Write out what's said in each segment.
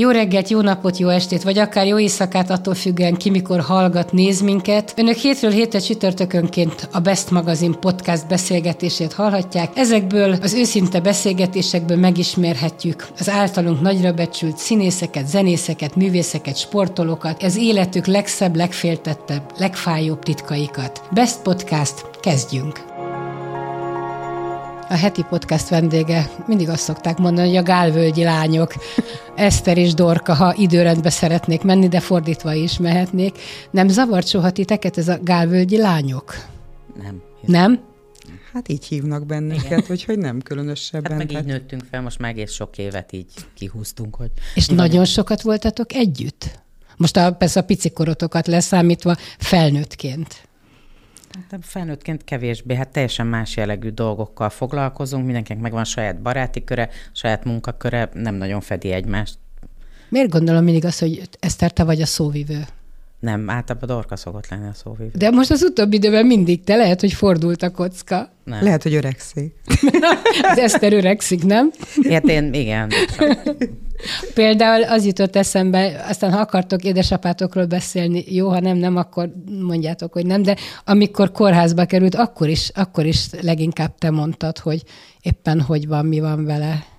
Jó reggelt, jó napot, jó estét, vagy akár jó éjszakát, attól függően ki mikor hallgat, néz minket. Önök hétről hétre csütörtökönként a Best Magazine podcast beszélgetését hallhatják. Ezekből az őszinte beszélgetésekből megismerhetjük az általunk nagyra becsült színészeket, zenészeket, művészeket, sportolókat, az életük legszebb, legféltettebb, legfájóbb titkaikat. Best Podcast, kezdjünk! A heti podcast vendége, mindig azt szokták mondani, hogy a gálvölgyi lányok, Eszter és Dorka, ha időrendbe szeretnék menni, de fordítva is mehetnék. Nem zavart soha titeket ez a gálvölgyi lányok? Nem. Nem? Hát így hívnak bennünket, Igen. úgyhogy nem különösebben. Hát meg így nőttünk fel, most már egész sok évet így kihúztunk. Hogy és nagyon vagyunk. sokat voltatok együtt? Most a, persze a picikorotokat leszámítva felnőttként. Hát felnőttként kevésbé, hát teljesen más jellegű dolgokkal foglalkozunk, mindenkinek megvan saját baráti köre, saját munkaköre, nem nagyon fedi egymást. Miért gondolom mindig azt, hogy Eszter, te vagy a szóvivő? Nem, általában Dorka szokott lenni a szóvivő. De most az utóbbi időben mindig te, lehet, hogy fordult a kocka. Nem. Lehet, hogy öregszik. az Eszter öregszik, nem? Hát én, igen. Például az jutott eszembe, aztán ha akartok édesapátokról beszélni, jó, ha nem, nem, akkor mondjátok, hogy nem, de amikor kórházba került, akkor is, akkor is leginkább te mondtad, hogy éppen hogy van, mi van vele.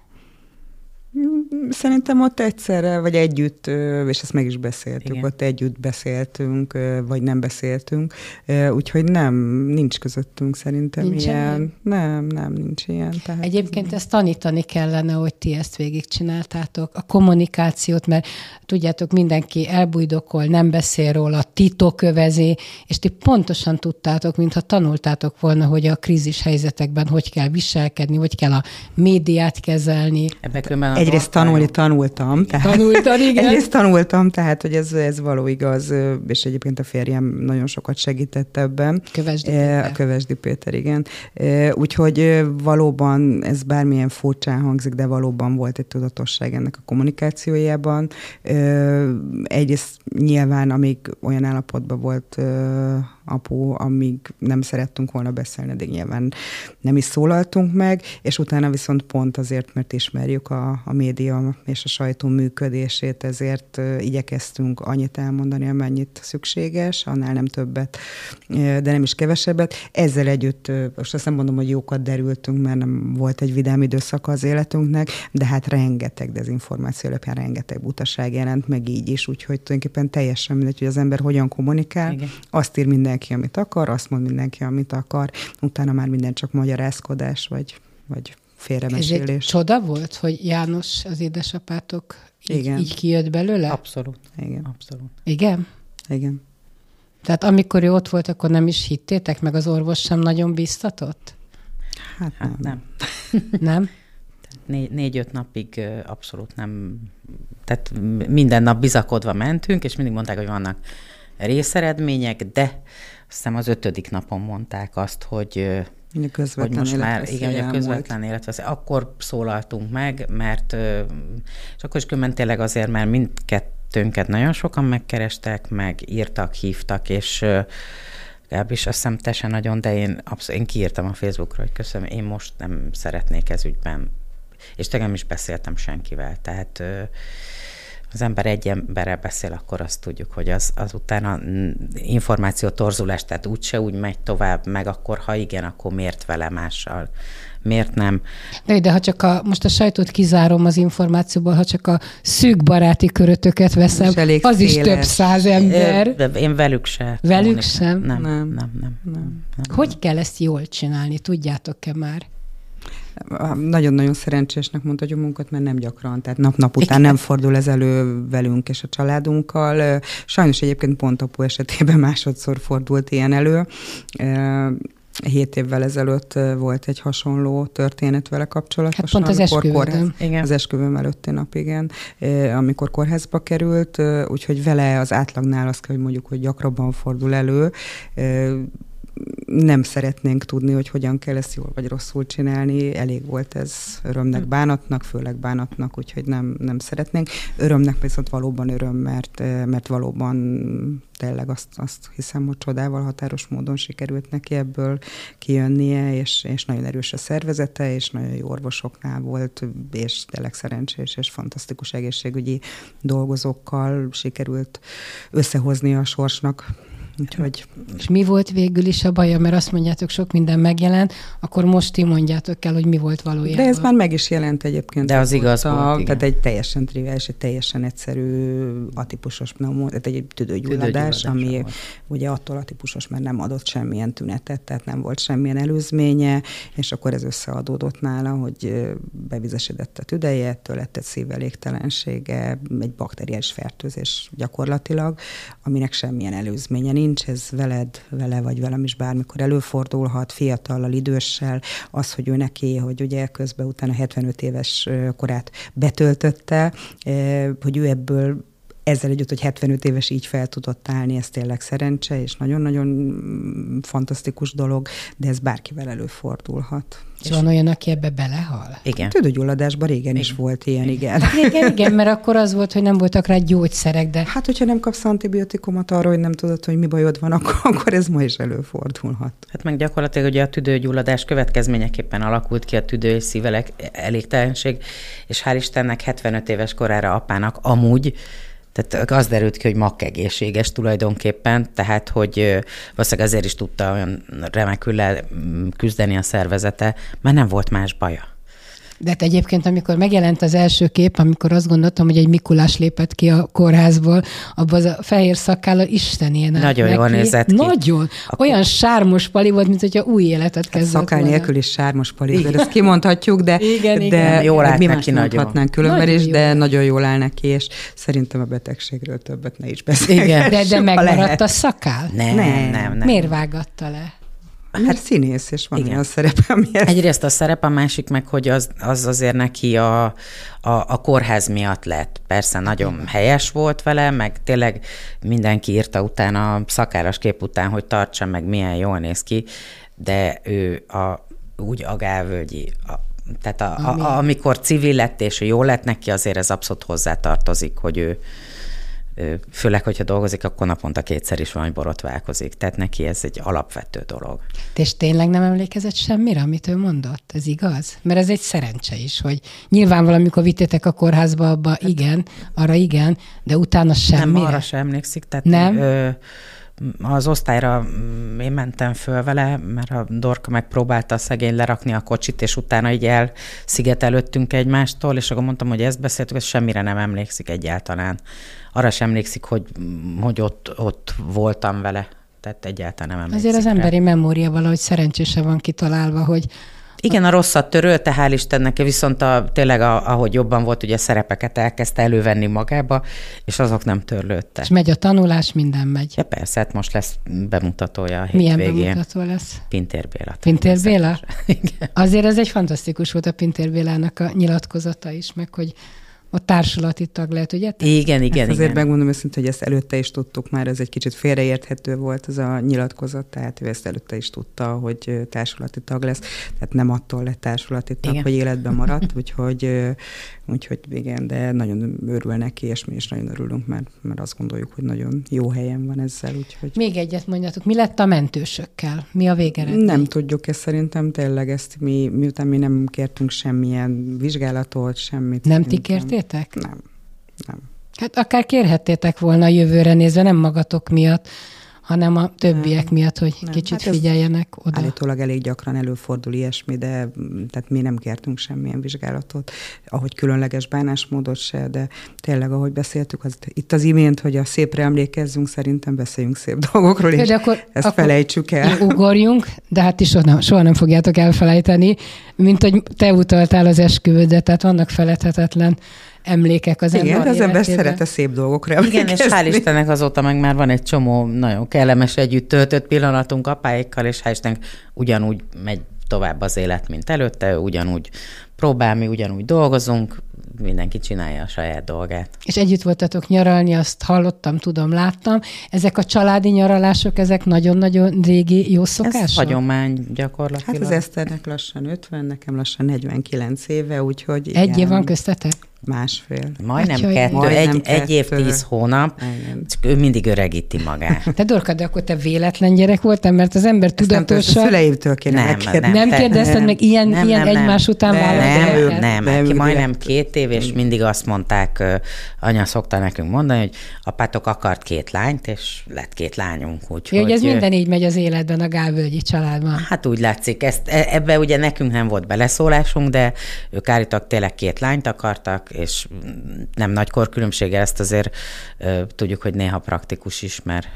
Szerintem ott egyszerre, vagy együtt, és ezt meg is beszéltük, Igen. ott együtt beszéltünk, vagy nem beszéltünk, úgyhogy nem, nincs közöttünk szerintem nincs ilyen. ilyen. Nem, nem, nincs ilyen. Tehát... Egyébként ezt tanítani kellene, hogy ti ezt végigcsináltátok, a kommunikációt, mert tudjátok, mindenki elbújdokol, nem beszél róla, titokövezi, és ti pontosan tudtátok, mintha tanultátok volna, hogy a krízis helyzetekben hogy kell viselkedni, hogy kell a médiát kezelni. Ebben Egyrészt tanulni tanultam. Tehát, Tanultad, igen. Egyrészt tanultam, tehát, hogy ez, ez való igaz, és egyébként a férjem nagyon sokat segített ebben. Kövesdi Péter. A Kövesdi Péter, igen. Úgyhogy valóban ez bármilyen furcsán hangzik, de valóban volt egy tudatosság ennek a kommunikációjában. Egyrészt nyilván, amíg olyan állapotban volt apu, amíg nem szerettünk volna beszélni, de nyilván nem is szólaltunk meg, és utána viszont pont azért, mert ismerjük a, a média és a sajtó működését, ezért igyekeztünk annyit elmondani, amennyit szükséges, annál nem többet, de nem is kevesebbet. Ezzel együtt, most azt nem mondom, hogy jókat derültünk, mert nem volt egy vidám időszaka az életünknek, de hát rengeteg dezinformáció alapján rengeteg butaság jelent meg így is, úgyhogy tulajdonképpen teljesen mindegy, hogy az ember hogyan kommunikál, Igen. azt ír minden mindenki, amit akar, azt mond mindenki, amit akar, utána már minden csak magyarázkodás, vagy, vagy félremesélés. Ez egy csoda volt, hogy János, az édesapátok így, Igen. így kijött belőle? Abszolút. Igen. Abszolút. Igen? Igen. Tehát amikor ő ott volt, akkor nem is hittétek, meg az orvos sem nagyon biztatott? Hát, hát nem. nem? Négy, négy-öt napig abszolút nem, tehát minden nap bizakodva mentünk, és mindig mondták, hogy vannak részeredmények, de hiszem az ötödik napon mondták azt, hogy hogy most már, igen, a közvetlen életveszély. Akkor szólaltunk meg, mert, és akkor is különben tényleg azért, mert mindkettőnket nagyon sokan megkerestek, meg írtak, hívtak, és legalábbis azt hiszem te sem nagyon, de én, abszol, én kiírtam a Facebookra, hogy köszönöm, én most nem szeretnék ez ügyben, és tényleg nem is beszéltem senkivel, tehát az ember egy emberrel beszél, akkor azt tudjuk, hogy az, az utána információ torzulás, tehát úgyse úgy megy tovább, meg akkor ha igen, akkor miért vele mással, miért nem. De, de ha csak a, most a sajtót kizárom az információból, ha csak a szűk baráti körötöket veszem, az széles. is több száz ember. De én velük se. Velük sem? Nem, nem, nem, nem, nem, nem, nem. Hogy kell ezt jól csinálni, tudjátok-e már? Nagyon-nagyon szerencsésnek mondhatjuk munkat, mert nem gyakran, tehát nap-nap után nem fordul ez elő velünk és a családunkkal. Sajnos egyébként pont apu esetében másodszor fordult ilyen elő. Hét évvel ezelőtt volt egy hasonló történet vele kapcsolatosan. Hát pont az esküvőm. Kórház, igen. Az esküvőm előtti nap, igen. Amikor kórházba került, úgyhogy vele az átlagnál azt kell, hogy mondjuk, hogy gyakrabban fordul elő nem szeretnénk tudni, hogy hogyan kell ezt jól vagy rosszul csinálni. Elég volt ez örömnek, hm. bánatnak, főleg bánatnak, úgyhogy nem, nem szeretnénk. Örömnek viszont valóban öröm, mert, mert valóban tényleg azt, azt hiszem, hogy csodával határos módon sikerült neki ebből kijönnie, és, és nagyon erős a szervezete, és nagyon jó orvosoknál volt, és tényleg szerencsés és fantasztikus egészségügyi dolgozókkal sikerült összehozni a sorsnak Úgyhogy... És mi volt végül is a baja? Mert azt mondjátok, sok minden megjelent, akkor most ti mondjátok el, hogy mi volt valójában. De ez már meg is jelent egyébként. De az igaz a, volt, igen. Tehát egy teljesen triviális, egy teljesen egyszerű atipusos pneumó, tehát egy tüdőgyulladás, ami volt. ugye attól atipusos, mert nem adott semmilyen tünetet, tehát nem volt semmilyen előzménye, és akkor ez összeadódott nála, hogy bevizesedett a tüdeje, ettől lett egy szívelégtelensége, egy bakteriális fertőzés gyakorlatilag, aminek semmilyen előzménye nincs, nincs, ez veled, vele vagy velem is bármikor előfordulhat, fiatallal, időssel, az, hogy ő neki, hogy ugye közben utána 75 éves korát betöltötte, hogy ő ebből ezzel együtt, hogy 75 éves így fel tudott állni, ez tényleg szerencse, és nagyon-nagyon mm, fantasztikus dolog, de ez bárkivel előfordulhat. És van olyan, aki ebbe belehal? Igen. Tüdőgyulladásban régen igen. is volt ilyen, igen. Igen, igen, mert akkor az volt, hogy nem voltak rá gyógyszerek, de... Hát, hogyha nem kapsz antibiotikumot arra, hogy nem tudod, hogy mi bajod van, akkor, akkor ez ma is előfordulhat. Hát meg gyakorlatilag ugye a tüdőgyulladás következményeképpen alakult ki a tüdő és szívelek elégtelenség, és hál' Istennek 75 éves korára apának amúgy tehát az derült ki, hogy makkegészséges tulajdonképpen, tehát hogy valószínűleg azért is tudta olyan remekül küzdeni a szervezete, mert nem volt más baja. De hát egyébként, amikor megjelent az első kép, amikor azt gondoltam, hogy egy Mikulás lépett ki a kórházból, abban az a fehér szakállal Isten ilyen Nagyon jól nézett ki. Nagyon. Akkor... Olyan sármos pali volt, mint hogyha új életet hát kezdett Szakál nélkül is sármos pali, de ezt kimondhatjuk, de, igen, de igen. jól áll mi neki nagyon. különben nagyon is, jó. de nagyon jól áll neki, és szerintem a betegségről többet ne is beszélgessünk. De, de megmaradt a szakál? Nem, nem, nem, nem. Miért vágatta le? Hát színész, és van Igen. olyan szerepe, ami ezt... Egyrészt a szerep, a másik meg, hogy az, az azért neki a, a, a kórház miatt lett. Persze nagyon Igen. helyes volt vele, meg tényleg mindenki írta utána szakáras kép után, hogy tartsa meg, milyen jól néz ki, de ő a, úgy a gávölgyi, a, tehát a, a, a, amikor civil lett, és jó lett neki, azért ez abszolút hozzátartozik, hogy ő, főleg, hogyha dolgozik, akkor naponta kétszer is van, borotválkozik. Tehát neki ez egy alapvető dolog. És tényleg nem emlékezett semmire, amit ő mondott? Ez igaz? Mert ez egy szerencse is, hogy nyilván valamikor vittétek a kórházba, abba hát, igen, arra igen, de utána semmire. Nem, arra sem emlékszik. Tehát, nem? Ö, az osztályra mm, én mentem föl vele, mert a Dorka megpróbálta a szegény lerakni a kocsit, és utána így elszigetelődtünk egymástól, és akkor mondtam, hogy ezt beszéltük, ez semmire nem emlékszik egyáltalán. Arra sem emlékszik, hogy, hogy ott, ott voltam vele. Tehát egyáltalán nem emlékszik Azért az rá. emberi memória valahogy szerencsése van kitalálva, hogy igen, a rosszat törölte, hál' Istennek, viszont a, tényleg, a, ahogy jobban volt, ugye szerepeket elkezdte elővenni magába, és azok nem törlődtek. És megy a tanulás, minden megy. Ja, persze, hát most lesz bemutatója a Milyen hétvégén. bemutató lesz? Pintér Béla. Pintér Béla? Igen. Azért ez egy fantasztikus volt a Pintér Bélának a nyilatkozata is, meg hogy a társulati tag lehet, ugye? Igen, igen, ezt azért igen. megmondom őszintén, hogy ezt előtte is tudtuk már, ez egy kicsit félreérthető volt ez a nyilatkozat, tehát ő ezt előtte is tudta, hogy társulati tag lesz, tehát nem attól lett társulati tag, igen. hogy életben maradt, úgyhogy, úgyhogy igen, de nagyon örül neki, és mi is nagyon örülünk, mert, mert azt gondoljuk, hogy nagyon jó helyen van ezzel, úgyhogy... Még egyet mondjatok, mi lett a mentősökkel? Mi a végeredmény? Nem tudjuk ezt szerintem, tényleg ezt mi, miután mi nem kértünk semmilyen vizsgálatot, semmit. Nem ti kértétek? Nem, nem. Hát akár kérhettétek volna a jövőre nézve, nem magatok miatt, hanem a többiek nem, miatt, hogy nem. kicsit hát figyeljenek oda. Állítólag elég gyakran előfordul ilyesmi, de tehát mi nem kértünk semmilyen vizsgálatot, ahogy különleges bánásmódot se, de tényleg, ahogy beszéltük, az, itt az imént, hogy a szépre emlékezzünk, szerintem beszéljünk szép dolgokról, és de akkor, ezt akkor felejtsük el. Ugorjunk, de hát is soha, soha nem fogjátok elfelejteni, mint hogy te utaltál az esküvődet, tehát vannak feledhetetlen emlékek az Igen, ember az ember szeret a szép dolgokra Igen, és hál' Istennek azóta meg már van egy csomó nagyon kellemes együtt töltött pillanatunk apáikkal, és hál' Istennek ugyanúgy megy tovább az élet, mint előtte, ugyanúgy próbál, mi ugyanúgy dolgozunk, mindenki csinálja a saját dolgát. És együtt voltatok nyaralni, azt hallottam, tudom, láttam. Ezek a családi nyaralások, ezek nagyon-nagyon régi jó szokások? Ez hagyomány gyakorlatilag. Hát az Eszternek lassan 50, nekem lassan 49 éve, úgyhogy Egy év van köztetek? Másfél. Majdnem Atya, kettő, majdnem egy, kettő. egy év, tíz hónap, Igen. csak ő mindig öregíti magát. Te Dorka, de akkor te véletlen gyerek voltál, mert az ember tudatosan... szüleimtől kéne nem, nem, nem kérdezted meg ilyen, nem, ilyen nem, egymás nem, után nem, nem, nem, nem, nem, nem majdnem két év, és mindig azt mondták, anya szokta nekünk mondani, hogy apátok akart két lányt, és lett két lányunk. Úgyhogy, ja, hogy ez minden így megy az életben a Gálvölgyi családban. Hát úgy látszik, ezt, e- ebbe ugye nekünk nem volt beleszólásunk, de ők állítak tényleg két lányt akartak, és nem nagy korkülönbség, ezt azért tudjuk, hogy néha praktikus is, mert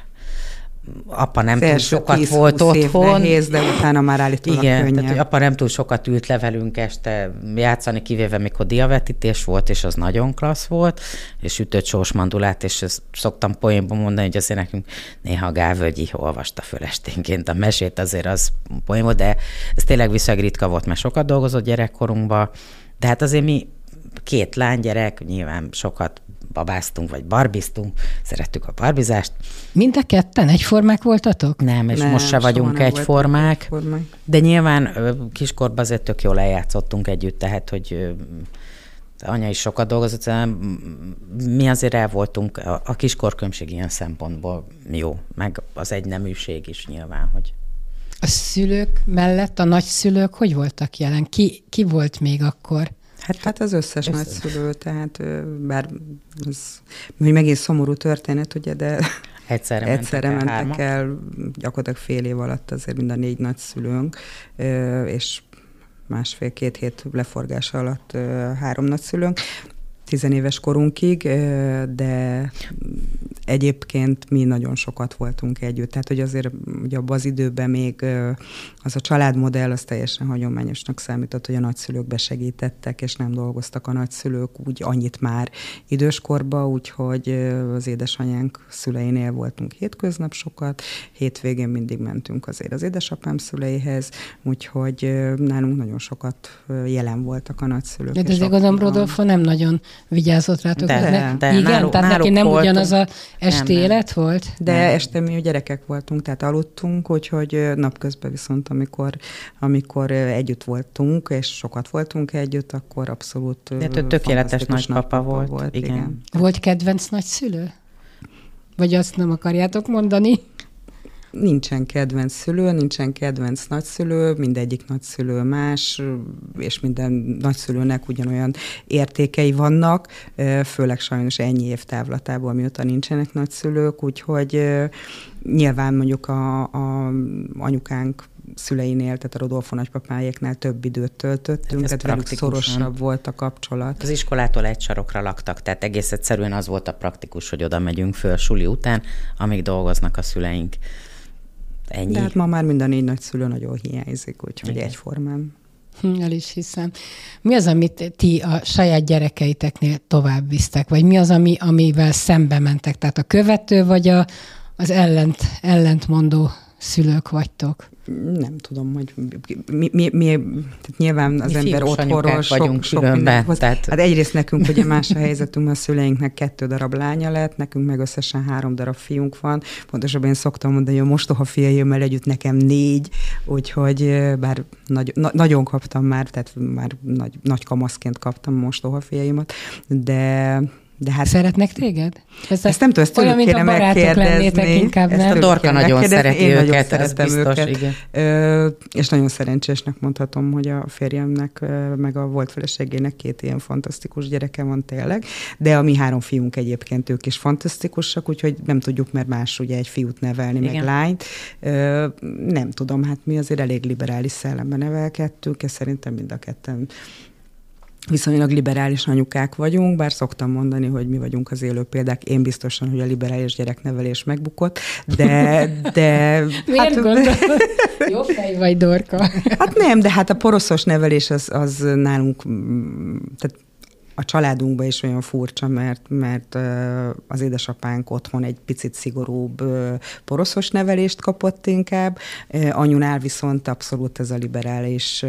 apa nem túl sokat 10, volt otthon. nehéz, de utána már állítólag Igen, könnyebb. tehát hogy apa nem túl sokat ült le velünk este játszani, kivéve mikor diavetítés volt, és az nagyon klassz volt, és ütött sós mandulát, és ezt szoktam poénban mondani, hogy azért nekünk néha a Gávölgyi olvasta föl esténként a mesét, azért az poén volt, de ez tényleg viszonylag ritka volt, mert sokat dolgozott gyerekkorunkban, de hát azért mi két lánygyerek, nyilván sokat babáztunk, vagy barbiztunk, szerettük a barbizást. Mind a ketten egyformák voltatok? Nem, és nem, most se vagyunk egyformák, de nyilván kiskorban azért tök jól eljátszottunk együtt, tehát, hogy anya is sokat dolgozott, mi azért el voltunk, a kiskorkömség ilyen szempontból jó, meg az egyneműség is nyilván, hogy a szülők mellett a nagyszülők hogy voltak jelen? Ki, ki volt még akkor? Hát, hát az összes összes. nagyszülő, tehát bár ez hogy megint szomorú történet, ugye, de egyszerre, egyszerre mentek, mentek el, gyakorlatilag fél év alatt azért mind a négy nagyszülőnk, és másfél-két hét leforgása alatt három nagyszülőnk tizenéves korunkig, de egyébként mi nagyon sokat voltunk együtt. Tehát, hogy azért ugye abban az időben még az a családmodell az teljesen hagyományosnak számított, hogy a nagyszülők besegítettek, és nem dolgoztak a nagyszülők úgy annyit már időskorba, úgyhogy az édesanyánk szüleinél voltunk hétköznap sokat, hétvégén mindig mentünk azért az édesapám szüleihez, úgyhogy nálunk nagyon sokat jelen voltak a nagyszülők. De, azért gondolom, Rodolfo nem nagyon vigyázott rátok. De, ne, de, igen, náluk, tehát náluk neki nem voltunk. ugyanaz a esti nem, élet nem. volt? De nem. este mi gyerekek voltunk, tehát aludtunk, úgyhogy napközben viszont, amikor, amikor együtt voltunk, és sokat voltunk együtt, akkor abszolút De tökéletes nagypapa volt. volt igen. igen. Volt kedvenc nagyszülő? Vagy azt nem akarjátok mondani? Nincsen kedvenc szülő, nincsen kedvenc nagyszülő, mindegyik nagyszülő más, és minden nagyszülőnek ugyanolyan értékei vannak, főleg sajnos ennyi év távlatából, mióta nincsenek nagyszülők, úgyhogy nyilván mondjuk a, a anyukánk szüleinél, tehát a Rodolfo nagypapájéknál több időt töltöttünk, hát tehát velük szorosabb volt a kapcsolat. Az iskolától egy sarokra laktak, tehát egész egyszerűen az volt a praktikus, hogy oda megyünk föl suli után, amíg dolgoznak a szüleink. Ennyi. De hát ma már minden négy nagyszülő nagyon hiányzik, úgyhogy Igen. egyformán. Hm, el is hiszem. Mi az, amit ti a saját gyerekeiteknél tovább visztek? Vagy mi az, ami, amivel szembe mentek? Tehát a követő, vagy a, az ellent, ellentmondó szülők vagytok? nem tudom, hogy mi, mi, mi tehát nyilván az mi ember otthonról sok, vagyunk sok minden tehát... Hát egyrészt nekünk ugye más a helyzetünk, a szüleinknek kettő darab lánya lett, nekünk meg összesen három darab fiunk van. Pontosabban én szoktam mondani, hogy a mostoha fiaimmel együtt nekem négy, úgyhogy bár nagy, na, nagyon kaptam már, tehát már nagy, nagy kamaszként kaptam mostoha fiaimat, de de hát... Szeretnek téged? Ez ezt nem tudom, ezt olyan, mint a barátok lennétek inkább, nem? A Dorka nagyon szereti Én őket, nagyon biztos, őket. Igen. Ö, és nagyon szerencsésnek mondhatom, hogy a férjemnek, meg a volt feleségének két ilyen fantasztikus gyereke van tényleg, de a mi három fiunk egyébként ők is fantasztikusak, úgyhogy nem tudjuk, mert más ugye egy fiút nevelni, Igen. meg lányt. Ö, nem tudom, hát mi azért elég liberális szellemben nevelkedtünk, és szerintem mind a ketten viszonylag liberális anyukák vagyunk, bár szoktam mondani, hogy mi vagyunk az élő példák. Én biztosan, hogy a liberális gyereknevelés megbukott, de... de Miért hát, Jó fej vagy, Dorka. Hát nem, de hát a poroszos nevelés az, az nálunk, tehát a családunkban is olyan furcsa, mert, mert az édesapánk otthon egy picit szigorúbb poroszos nevelést kapott inkább, anyunál viszont abszolút ez a liberális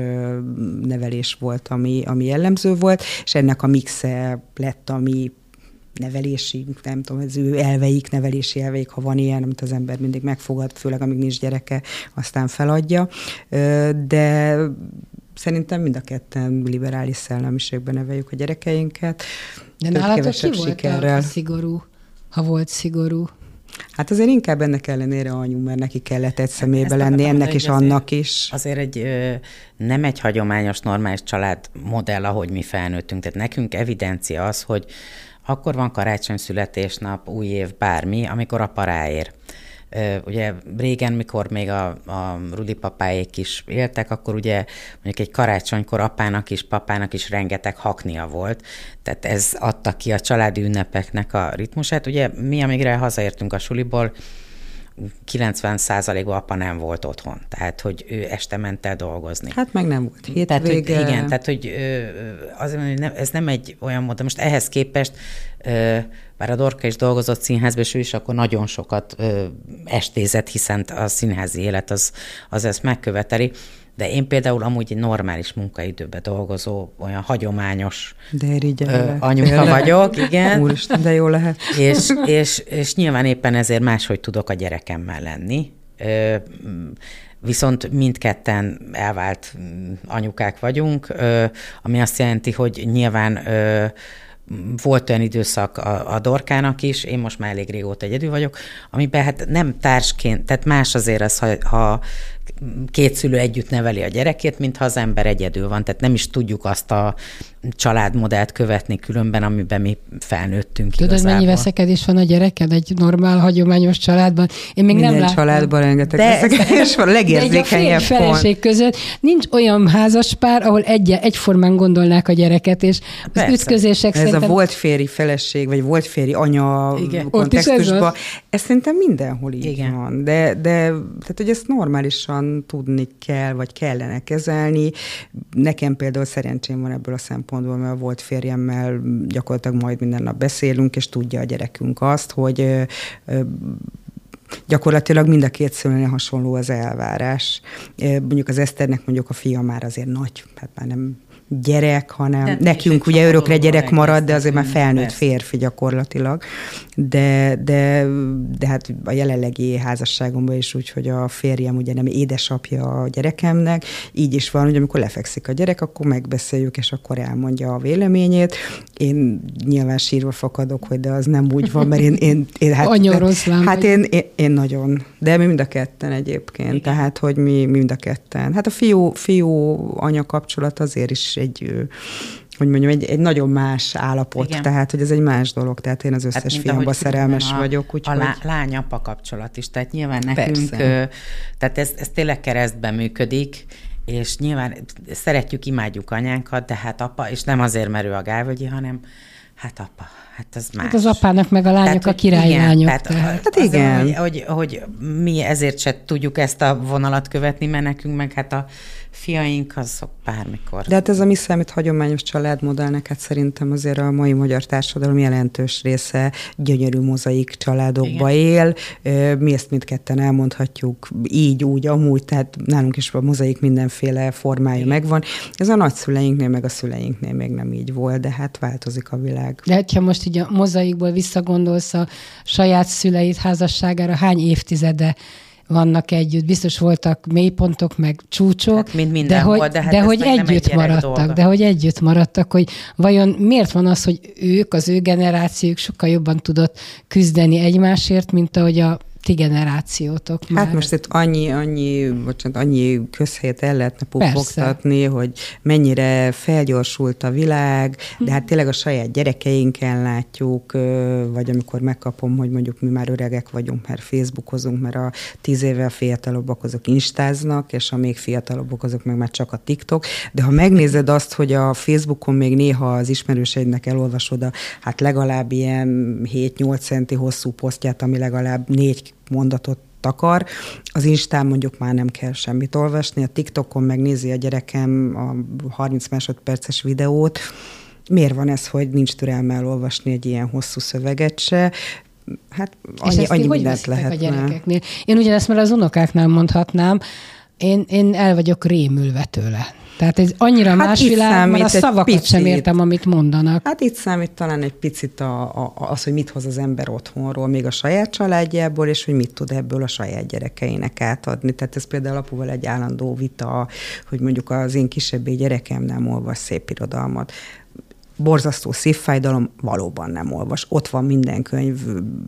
nevelés volt, ami, ami jellemző volt, és ennek a mixe lett a mi nevelési, nem tudom, az ő elveik, nevelési elveik, ha van ilyen, amit az ember mindig megfogad, főleg amíg nincs gyereke, aztán feladja. De szerintem mind a ketten liberális szellemiségben neveljük a gyerekeinket. De nálatok ki volt sikerrel. a szigorú, ha volt szigorú? Hát azért inkább ennek ellenére anyu, mert neki kellett egy szemébe lenni, ennek is, annak is. Azért egy nem egy hagyományos, normális család modell, ahogy mi felnőttünk. Tehát nekünk evidencia az, hogy akkor van karácsony, születésnap, új év, bármi, amikor a paráér. Ugye régen, mikor még a, a Rudi papáék is éltek, akkor ugye mondjuk egy karácsonykor apának is, papának is rengeteg haknia volt, tehát ez adta ki a családi ünnepeknek a ritmusát. Ugye mi, amígre hazaértünk a suliból, 90%-ban apa nem volt otthon, tehát hogy ő este ment el dolgozni. Hát meg nem volt hétvége. Tehát, hogy igen, tehát hogy hogy nem, ez nem egy olyan mód, most ehhez képest, bár a Dorka is dolgozott színházban, és ő is akkor nagyon sokat estézett, hiszen a színházi élet az, az ezt megköveteli, de én például amúgy egy normális munkaidőben dolgozó, olyan hagyományos de ö, anyuka Tényleg? vagyok, igen. Úristen, de jó lehet. És, és, és nyilván éppen ezért máshogy tudok a gyerekemmel lenni. Ö, viszont mindketten elvált anyukák vagyunk, ö, ami azt jelenti, hogy nyilván ö, volt olyan időszak a, a Dorkának is, én most már elég régóta egyedül vagyok, amiben hát nem társként, tehát más azért az, ha, ha két szülő együtt neveli a gyerekét, mintha az ember egyedül van. Tehát nem is tudjuk azt a családmodellt követni különben, amiben mi felnőttünk Tudod, igazából. mennyi veszekedés van a gyereked egy normál, hagyományos családban? Én még Minden nem láttam. családban rengeteg de, veszekedés van, a legérzékenyebb de egy a pont. között nincs olyan házas pár, ahol egy, egyformán gondolnák a gyereket, és az Persze. ütközések Ez szerintem... a volt férj feleség, vagy volt férj anya Igen. kontextusban, ez, ez szerintem mindenhol így Igen. van. De, de tehát, hogy ezt normálisan tudni kell, vagy kellene kezelni. Nekem például szerencsém van ebből a szempontból, mert volt férjemmel gyakorlatilag majd minden nap beszélünk, és tudja a gyerekünk azt, hogy gyakorlatilag mind a két szülőnél hasonló az elvárás. Mondjuk az Eszternek mondjuk a fia már azért nagy, hát már nem gyerek, hanem de nekünk ugye örökre gyerek marad, de azért már felnőtt férfi gyakorlatilag. De, de, de hát a jelenlegi házasságomban is úgy, hogy a férjem ugye nem édesapja a gyerekemnek, így is van, hogy amikor lefekszik a gyerek, akkor megbeszéljük, és akkor elmondja a véleményét. Én nyilván sírva fakadok, hogy de az nem úgy van, mert én... én, én hát, Anyoroszlán hát én, én, én, nagyon, de mi mind a ketten egyébként, Igen. tehát hogy mi, mi mind a ketten. Hát a fiú, fiú anya kapcsolat azért is egy hogy mondjam, egy, egy nagyon más állapot, Igen. tehát hogy ez egy más dolog, tehát én az hát, összes hát, fiamba szerelmes a, vagyok. Úgyhogy... A lány-apa kapcsolat is, tehát nyilván nekünk, Persze. tehát ez, ez tényleg keresztben működik, és nyilván szeretjük, imádjuk anyánkat, de hát apa, és nem azért, mert ő a gálvölgyi, hanem hát apa, hát az más. Hát az apának meg a lányok tehát, a királylányok. Igen, tehát, tehát. Hát igen. Hogy, hogy, hogy mi ezért se tudjuk ezt a vonalat követni, mert nekünk meg hát a fiaink azok bármikor. De hát ez a mi számít hagyományos családmodellnek, hát szerintem azért a mai magyar társadalom jelentős része gyönyörű mozaik családokba Igen. él. Mi ezt mindketten elmondhatjuk így, úgy, amúgy, tehát nálunk is a mozaik mindenféle formája Igen. megvan. Ez a nagyszüleinknél, meg a szüleinknél még nem így volt, de hát változik a világ. De hát, ha most így a mozaikból visszagondolsz a saját szüleid házasságára, hány évtizede vannak együtt. Biztos voltak mélypontok, meg csúcsok, hát, mint de hogy, de, hát de hogy együtt maradtak, dolga. de hogy együtt maradtak, hogy vajon miért van az, hogy ők, az ő generációk sokkal jobban tudott küzdeni egymásért, mint ahogy a ti generációtok hát már. Hát most itt annyi, annyi, bocsánat, annyi közhelyet el lehetne pufogtatni, hogy mennyire felgyorsult a világ, de hát tényleg a saját gyerekeinkkel látjuk, vagy amikor megkapom, hogy mondjuk mi már öregek vagyunk, mert Facebookozunk, mert a tíz évvel fiatalabbak azok instáznak, és a még fiatalabbak azok meg már csak a TikTok, de ha megnézed azt, hogy a Facebookon még néha az ismerőseidnek elolvasod a hát legalább ilyen 7-8 centi hosszú posztját, ami legalább négy mondatot takar. Az Instán mondjuk már nem kell semmit olvasni, a TikTokon megnézi a gyerekem a 30 másodperces videót, miért van ez, hogy nincs türelme elolvasni egy ilyen hosszú szöveget se, Hát annyi, és annyi mindent lehet. a gyerekeknél? Én ugyanezt már az unokáknál mondhatnám, én, én el vagyok rémülve tőle. Tehát ez annyira hát más világ, mert a szavakat picit. sem értem, amit mondanak. Hát itt számít talán egy picit a, a, az, hogy mit hoz az ember otthonról, még a saját családjából, és hogy mit tud ebből a saját gyerekeinek átadni. Tehát ez például apuval egy állandó vita, hogy mondjuk az én kisebbé gyerekem nem olvas szép irodalmat borzasztó szívfájdalom, valóban nem olvas. Ott van minden könyv,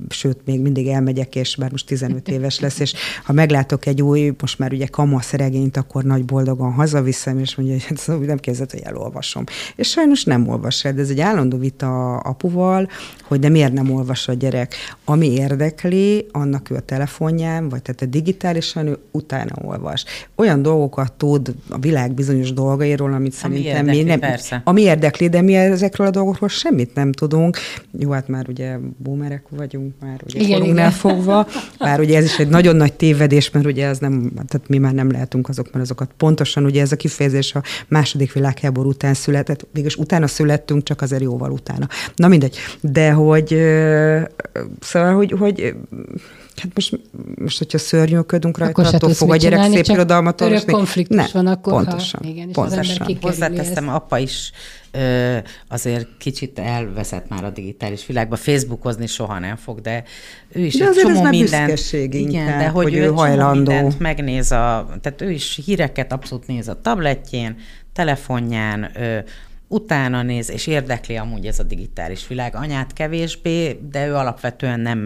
sőt, még mindig elmegyek, és bár most 15 éves lesz, és ha meglátok egy új, most már ugye kamasz regényt, akkor nagy boldogan hazaviszem, és mondja, hogy hát szóval nem kezdett, hogy elolvasom. És sajnos nem olvas de ez egy állandó vita apuval, hogy de miért nem olvas a gyerek. Ami érdekli, annak ő a telefonján, vagy tehát a digitálisan ő utána olvas. Olyan dolgokat tud a világ bizonyos dolgairól, amit ami szerintem érdekli, mi nem... Persze. Ami érdekli, de mi ezekről a dolgokról semmit nem tudunk. Jó, hát már ugye boomerek vagyunk, már ugye igen, igen. fogva, bár ugye ez is egy nagyon nagy tévedés, mert ugye ez nem, tehát mi már nem lehetünk azok, mert azokat pontosan ugye ez a kifejezés a második világháború után született, mégis utána születtünk, csak azért jóval utána. Na mindegy. De hogy, szóval, hogy, hogy Hát most, most hogyha szörnyűködünk rajta, akkor attól fog a gyerek csinálni, szép irodalmat olvasni. konfliktus ne, van akkor, pontosan, ha, igen, és pontosan. az Hozzáteszem, apa is ö, azért kicsit elveszett már a digitális világba. Facebookozni soha nem fog, de ő is de egy csomó ez mindent, igen, inkább, de hogy, hogy ő, ő hajlandó. mindent megnéz a, tehát ő is híreket abszolút néz a tabletjén, telefonján, ö, utána néz, és érdekli amúgy ez a digitális világ. Anyát kevésbé, de ő alapvetően nem,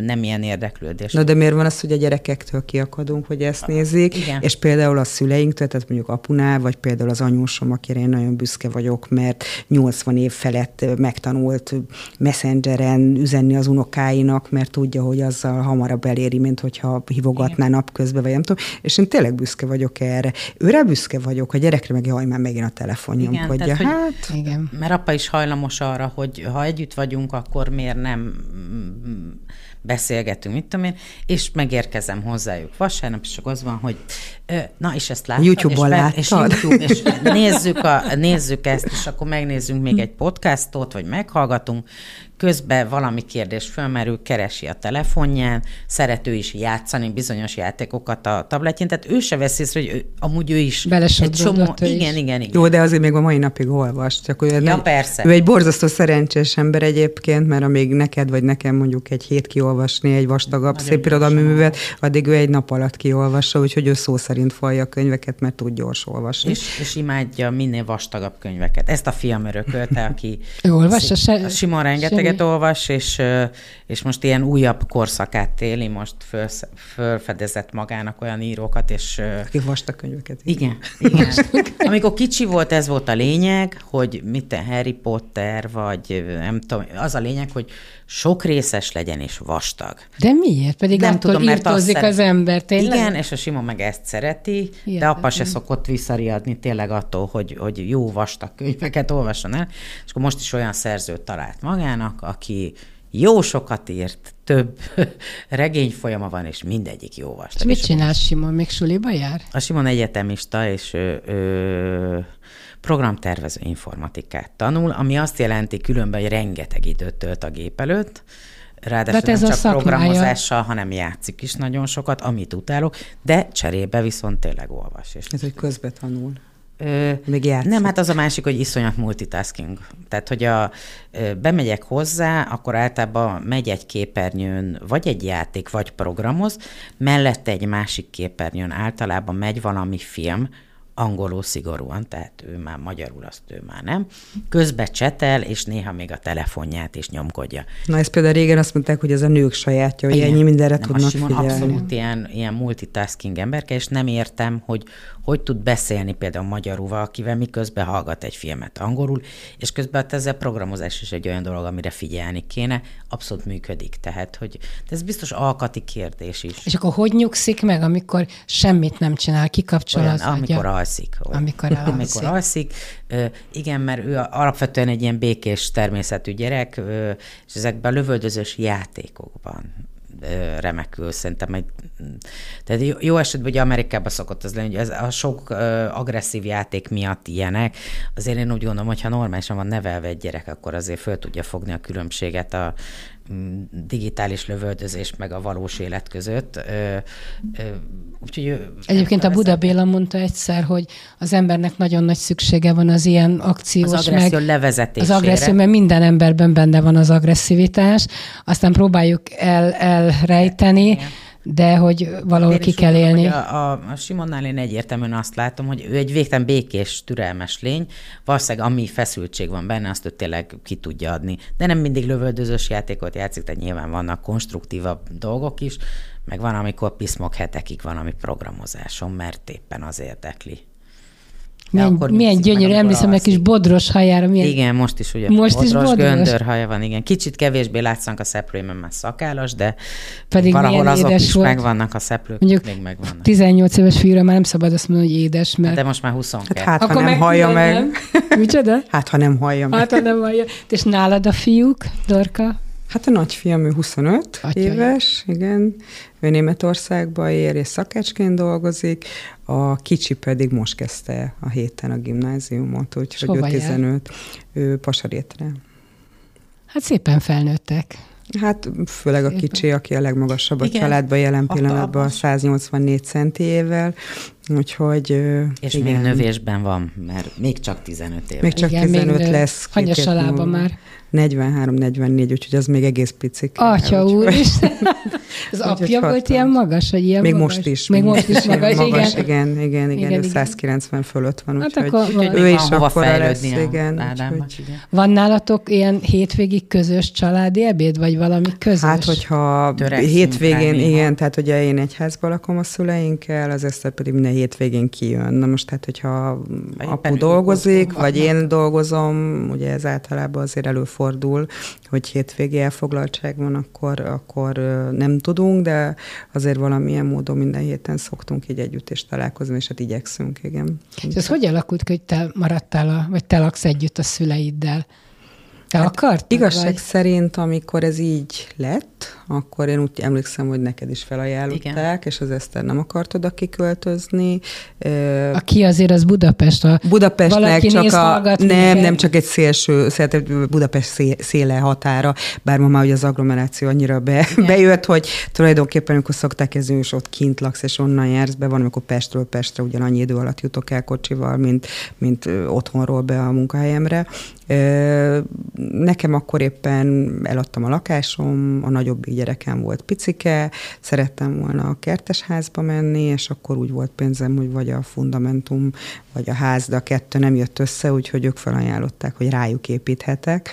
nem ilyen érdeklődés. Na de miért van az, hogy a gyerekektől kiakadunk, hogy ezt nézik, Igen. és például a szüleinktől, tehát mondjuk apunál, vagy például az anyósom, akire én nagyon büszke vagyok, mert 80 év felett megtanult messengeren üzenni az unokáinak, mert tudja, hogy azzal hamarabb eléri, mint hogyha hívogatná napközben, vagy nem tudom. És én tényleg büszke vagyok erre. Őre büszke vagyok, a gyerekre meg jaj, már megint a telefonja Igen, tehát, hogy Hát, igen. Mert apa is hajlamos arra, hogy ha együtt vagyunk, akkor miért nem beszélgetünk, mit tudom én, és megérkezem hozzájuk vasárnap, és csak az van, hogy na, és ezt láttad. YouTube-on láttad? És, YouTube, és nézzük, a, nézzük ezt, és akkor megnézzünk még egy podcastot, vagy meghallgatunk, közben valami kérdés fölmerül, keresi a telefonján, szerető is játszani bizonyos játékokat a tabletjén, tehát ő se veszi észre, hogy ő, amúgy ő is egy csomó... Igen, igen, igen, igen. Jó, de azért még a mai napig olvas. Csak ő, ja, nem, persze. ő egy borzasztó szerencsés ember egyébként, mert amíg neked vagy nekem mondjuk egy hét kiolvasni egy vastagabb szép irodalmi művet, addig ő egy nap alatt kiolvassa, úgyhogy ő szó szerint falja a könyveket, mert tud gyors olvasni. És, és imádja minél vastagabb könyveket. Ezt a fiam örökölte, aki... ő olvassa se, Simon rengeteg rengeteget olvas, és, és most ilyen újabb korszakát éli, most föl, fölfedezett magának olyan írókat, és... Aki vastag könyveket ír. Igen, igen. Amikor kicsi volt, ez volt a lényeg, hogy mit Harry Potter, vagy nem tudom, az a lényeg, hogy sok részes legyen és vastag. De miért? Pedig nem tudom, mert az, szeret... az ember, tényleg? Igen, és a Simon meg ezt szereti, Hihetetlen. de apa se szokott visszariadni tényleg attól, hogy, hogy jó vastag könyveket olvasson el, és akkor most is olyan szerzőt talált magának, aki jó sokat írt, több regényfolyama van, és mindegyik jó vastag. És mit csinál Simon? Még suliba jár? A Simon egyetemista, és ő, ő programtervező informatikát tanul, ami azt jelenti különben, hogy rengeteg időt tölt a gép előtt, ráadásul hát ez nem csak szakmája. programozással, hanem játszik is nagyon sokat, amit utálok, de cserébe viszont tényleg olvas. És ez, hogy közbe tanul. Ö, Még. Nem, hát az a másik, hogy iszonyat multitasking. Tehát, hogy a, ö, bemegyek hozzá, akkor általában megy egy képernyőn, vagy egy játék, vagy programoz, mellette egy másik képernyőn általában megy valami film, angolul szigorúan, tehát ő már magyarul azt ő már nem. Közbe csetel, és néha még a telefonját is nyomkodja. Na ezt például régen azt mondták, hogy ez a nők sajátja, hogy ennyi mindenre nem, tudnak figyelni. Abszolút ilyen, ilyen multitasking emberke, és nem értem, hogy hogy tud beszélni például magyarul valakivel, miközben hallgat egy filmet angolul, és közben hát ez a programozás is egy olyan dolog, amire figyelni kéne, abszolút működik. Tehát, hogy de ez biztos alkati kérdés is. És akkor hogy nyugszik meg, amikor semmit nem csinál, kikapcsol olyan, az amikor agya? alszik. Olyan. Amikor alszik. amikor alszik. igen, mert ő alapvetően egy ilyen békés természetű gyerek, és ezekben a lövöldözős játékokban remekül, szerintem egy tehát jó esetben hogy Amerikában szokott az lenni, hogy ez a sok agresszív játék miatt ilyenek. Azért én úgy gondolom, hogy ha normálisan van nevelve egy gyerek, akkor azért föl tudja fogni a különbséget a digitális lövöldözés meg a valós élet között. Úgyhogy Egyébként a Buda Béla mondta egyszer, hogy az embernek nagyon nagy szüksége van az ilyen akciós, az agresszió meg levezetésére. Az agresszió, mert minden emberben benne van az agresszivitás, aztán próbáljuk el, elrejteni, Igen de hogy valahol én ki kell élni. A, a, a Simonnál én egyértelműen azt látom, hogy ő egy végtelen békés, türelmes lény, valószínűleg ami feszültség van benne, azt ő tényleg ki tudja adni. De nem mindig lövöldözős játékot játszik, tehát nyilván vannak konstruktívabb dolgok is, meg van, amikor piszmok hetekig van, ami programozáson, mert éppen az érdekli. Milyen, akkor milyen gyönyörű, emlékszem egy kis bodros hajára. Milyen... Igen, most is ugye most bodros, is bodros göndör haja van, igen. Kicsit kevésbé látszanak a szeplőimen, mert szakállas, de Pedig valahol azok is volt. megvannak a szeplők, Mondjuk még megvannak. 18 éves fiúra már nem szabad azt mondani, hogy édes, mert... De most már 22. Hát, hát akkor ha nem hallja meg. Nem. Micsoda? Hát ha nem hallja meg. Hát ha nem hallja. És nálad a fiúk, Dorka? Hát a nagyfiam, ő 25 Atya éves, igen. Ő Németországba ér, és szakácsként dolgozik. A kicsi pedig most kezdte a héten a gimnáziumot, úgyhogy ő 15. Ő Pasarétre. Hát szépen felnőttek. Hát főleg a kicsi, aki a legmagasabb a családban jelen pillanatban, a 184 centiével, úgyhogy... És igen. még növésben van, mert még csak 15 év. Még csak igen, 15 még lesz. Hanyas alába már? 43-44, úgyhogy az még egész picik. Atya úr is. Az apja volt ilyen magas, hogy ilyen Még magas? most is. Még most is magas, magas igen. igen. Igen, igen, igen, igen, ő 190 fölött van, hát úgyhogy akkor ő is akkor lesz. Igen, úgyhogy... Van nálatok ilyen hétvégi közös családi ebéd, vagy valami közös? Hát, hogyha Törekszünk hétvégén, igen, tehát ugye én egy házban lakom a szüleinkkel, az Eszter pedig minden hétvégén kijön. Na most tehát, hogyha apu dolgozik, vagy én dolgozom, ugye ez általában azért előfordul, hogy hétvégi elfoglaltság van, akkor, akkor nem tudunk, de azért valamilyen módon minden héten szoktunk így együtt is találkozni, és hát igyekszünk, igen. És ez hogy alakult, hogy te maradtál, a, vagy te laksz együtt a szüleiddel? Te hát akart? Igazság vagy? szerint, amikor ez így lett, akkor én úgy emlékszem, hogy neked is felajánlották, Igen. és az Eszter nem akart oda kiköltözni. Aki azért az Budapest. A Budapestnek csak a... Nem, nem csak egy szélső, Budapest széle határa, bár ma már ugye az agglomeráció annyira be, bejött, hogy tulajdonképpen, amikor szokták kezdeni, és ott kint laksz, és onnan jársz be, van, amikor Pestről Pestre ugyanannyi idő alatt jutok el kocsival, mint, mint otthonról be a munkahelyemre. Nekem akkor éppen eladtam a lakásom, a nagyobb gyerekem volt picike, szerettem volna a kertesházba menni, és akkor úgy volt pénzem, hogy vagy a fundamentum, vagy a ház, de a kettő nem jött össze, úgyhogy ők felajánlották, hogy rájuk építhetek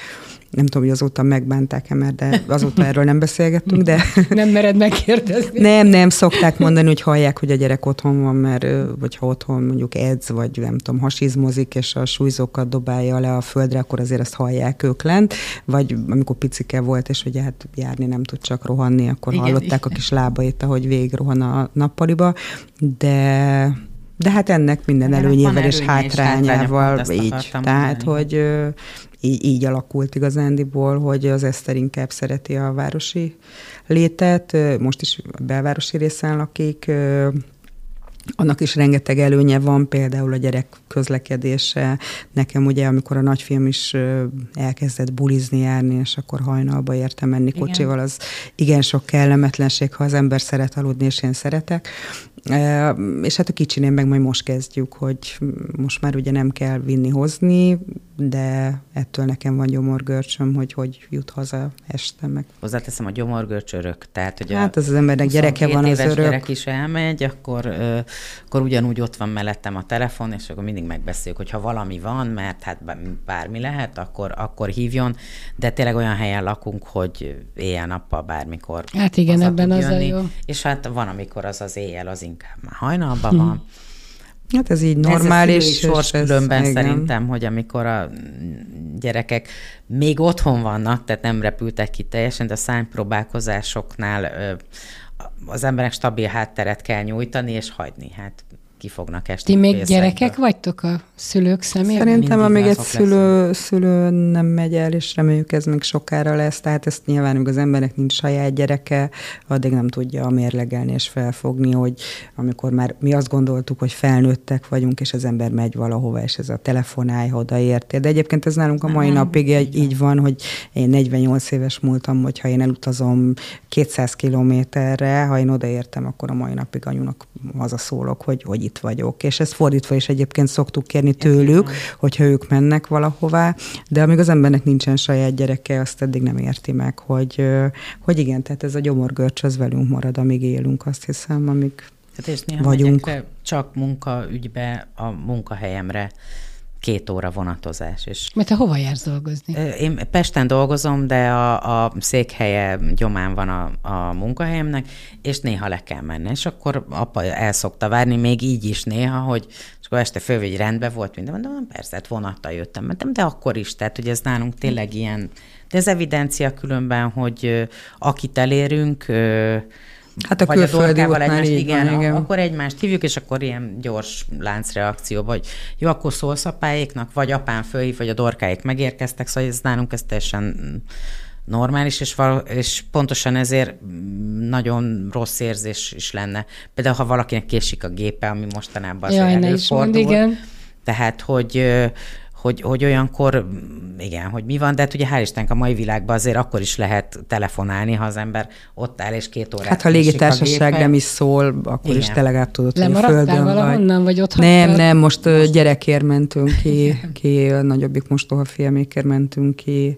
nem tudom, hogy azóta megbánták-e már, de azóta erről nem beszélgettünk, de... Nem mered megkérdezni? Nem, nem, szokták mondani, hogy hallják, hogy a gyerek otthon van, mert vagy ha otthon mondjuk edz, vagy nem tudom, hasizmozik, és a súlyzókat dobálja le a földre, akkor azért ezt hallják ők lent, vagy amikor picike volt, és hogy hát járni nem tud csak rohanni, akkor igen, hallották igen. a kis lábait, ahogy végig rohan a nappaliba, de de hát ennek minden előnyével és hátrányával így. Tehát, hogy így, így alakult igazándiból, hogy az Eszter inkább szereti a városi létet, most is a belvárosi részen lakik, annak is rengeteg előnye van, például a gyerek közlekedése. Nekem ugye, amikor a nagyfiam is elkezdett bulizni, járni, és akkor hajnalba értem menni kocsival, az igen sok kellemetlenség, ha az ember szeret aludni, és én szeretek. És hát a kicsinél meg majd most kezdjük, hogy most már ugye nem kell vinni-hozni, de ettől nekem van gyomorgörcsöm, hogy hogy jut haza este meg. Hozzáteszem a gyomorgörcsörök, tehát hogy hát az, az embernek gyereke van az örök. gyerek is elmegy, akkor, akkor ugyanúgy ott van mellettem a telefon, és akkor mindig megbeszéljük, hogy ha valami van, mert hát bármi lehet, akkor, akkor hívjon, de tényleg olyan helyen lakunk, hogy éjjel-nappal bármikor Hát igen, ebben az jönni, a jó. És hát van, amikor az az éjjel, az inkább már hajnalban hmm. van, Hát ez így normális. Ez sors különben szerintem, hogy amikor a gyerekek még otthon vannak, tehát nem repültek ki teljesen, de a szánypróbálkozásoknál az emberek stabil hátteret kell nyújtani és hagyni. Hát ki fognak esni. Ti még gyerekek vagytok a szülők szemében? Szerintem, amíg egy szülő, szülő nem megy el, és reméljük ez még sokára lesz, tehát ezt nyilván, amíg az embernek nincs saját gyereke, addig nem tudja mérlegelni és felfogni, hogy amikor már mi azt gondoltuk, hogy felnőttek vagyunk, és az ember megy valahova, és ez a telefonálj, odaértél. De egyébként ez nálunk a mai nem, napig így, így van, hogy én 48 éves múltam, hogyha én elutazom 200 kilométerre, ha én odaértem, akkor a mai napig anyunak hazaszólok, hogy, hogy itt vagyok. És ezt fordítva is egyébként szoktuk kérni tőlük, hogyha ők mennek valahová, de amíg az embernek nincsen saját gyereke, azt eddig nem érti meg, hogy, hogy igen, tehát ez a gyomorgörcs az velünk marad, amíg élünk, azt hiszem, amíg Hát és néha vagyunk. csak munkaügybe, a munkahelyemre két óra vonatozás. És Mert te hova jársz dolgozni? Én Pesten dolgozom, de a, a székhelye gyomán van a, a munkahelyemnek, és néha le kell menni. És akkor apa el szokta várni, még így is néha, hogy és akkor este fővégy rendben volt minden, mondom, persze, hát vonattal jöttem, mentem, de akkor is, tehát hogy ez nálunk tényleg ilyen, de ez evidencia különben, hogy akit elérünk, Hát a külföldi a egymást, igen, van, igen, akkor egymást hívjuk, és akkor ilyen gyors láncreakció, vagy jó, akkor szólsz apáéknak, vagy apám fölhív, vagy a dorkáik megérkeztek, szóval ez nálunk ez teljesen normális, és, val- és pontosan ezért nagyon rossz érzés is lenne. Például, ha valakinek késik a gépe, ami mostanában azért Jaj, előfordul. igen. Tehát, hogy hogy, hogy olyankor, igen, hogy mi van, de hát ugye hál' Istennek a mai világban azért akkor is lehet telefonálni, ha az ember ott áll és két órát Hát ha a légitársaság nem is szól, akkor igen. is te legalább tudod, hogy földön valahonnan, vagy ott Nem, nem, most, most gyerekért mentünk ki, ki a nagyobbik mostoha filmékért mentünk ki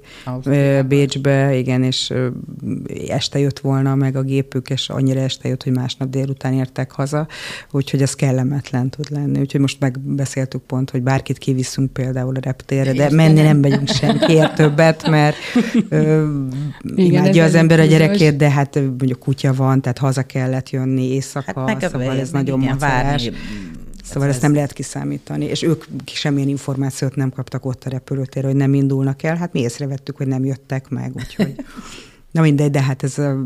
Bécsbe, igen, és este jött volna meg a gépük, és annyira este jött, hogy másnap délután értek haza, úgyhogy ez kellemetlen tud lenni. Úgyhogy most megbeszéltük pont, hogy bárkit kiviszünk például a reptérre, de menni nem megyünk senkiért többet, mert ö, Igen, imádja az ember a gyerekét, de hát mondjuk kutya van, tehát haza kellett jönni éjszaka, hát szóval ez nagyon macerás. Szóval ezt nem lehet kiszámítani, és ők semmilyen információt nem kaptak ott a repülőtérre, hogy nem indulnak el. Hát mi észrevettük, hogy nem jöttek meg, úgyhogy... Na mindegy, de hát ez a,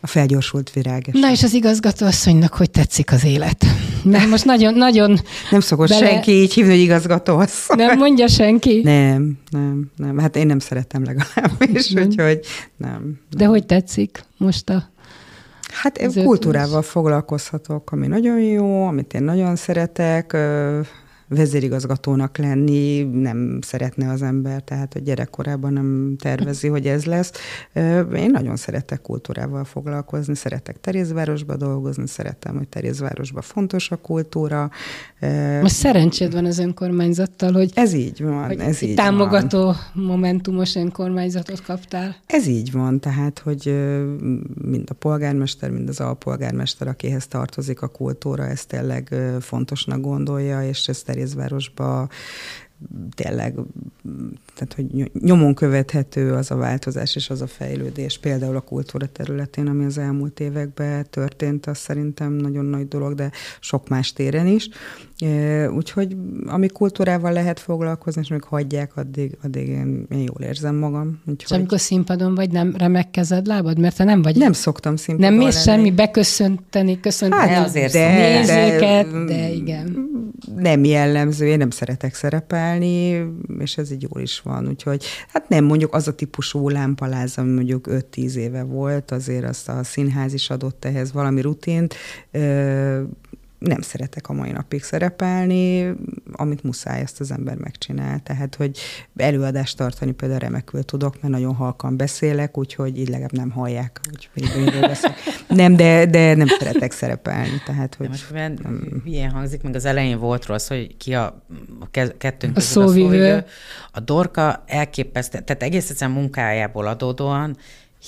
a felgyorsult virág. Na és az igazgató asszonynak hogy tetszik az élet? Mert most nagyon, nagyon... Nem szokott bele... senki így hívni, hogy igazgató asszony. Nem mondja senki? Nem, nem, nem. Hát én nem szeretem legalábbis, mm. úgyhogy nem, nem. De hogy tetszik most a Hát én kultúrával foglalkozhatok, ami nagyon jó, amit én nagyon szeretek, vezérigazgatónak lenni nem szeretne az ember, tehát a gyerekkorában nem tervezi, hogy ez lesz. Én nagyon szeretek kultúrával foglalkozni, szeretek Terézvárosba dolgozni, szeretem, hogy Terézvárosban fontos a kultúra. Most szerencséd van az önkormányzattal, hogy ez így van, ez így támogató van. momentumos önkormányzatot kaptál. Ez így van, tehát, hogy mind a polgármester, mind az alpolgármester, akihez tartozik a kultúra, ezt tényleg fontosnak gondolja, és ezt Ferészvárosba tényleg, tehát hogy nyomon követhető az a változás és az a fejlődés, például a kultúra területén, ami az elmúlt években történt, az szerintem nagyon nagy dolog, de sok más téren is. Úgyhogy ami kultúrával lehet foglalkozni, és még hagyják, addig, addig én, én jól érzem magam. Úgyhogy... És amikor színpadon vagy, nem remek kezed, lábad? Mert te nem vagy... Nem szoktam színpadon Nem mész semmi beköszönteni, köszönteni hát, azért de, nézőket, de, de igen. Nem jellemző, én nem szeretek szerepelni, és ez így jól is van. Úgyhogy hát nem mondjuk az a típusú lámpaláz, ami mondjuk 5-10 éve volt, azért azt a színház is adott ehhez valami rutint, nem szeretek a mai napig szerepelni, amit muszáj, ezt az ember megcsinál. Tehát, hogy előadást tartani például remekül tudok, mert nagyon halkan beszélek, úgyhogy így legalább nem hallják, hogy Nem, de, de nem szeretek szerepelni. Tehát, hogy, de most nem, milyen hangzik, meg az elején volt rossz, hogy ki a, a kettőnk a szóvivő. a. A Dorka elképesztő, tehát egész egyszerűen munkájából adódóan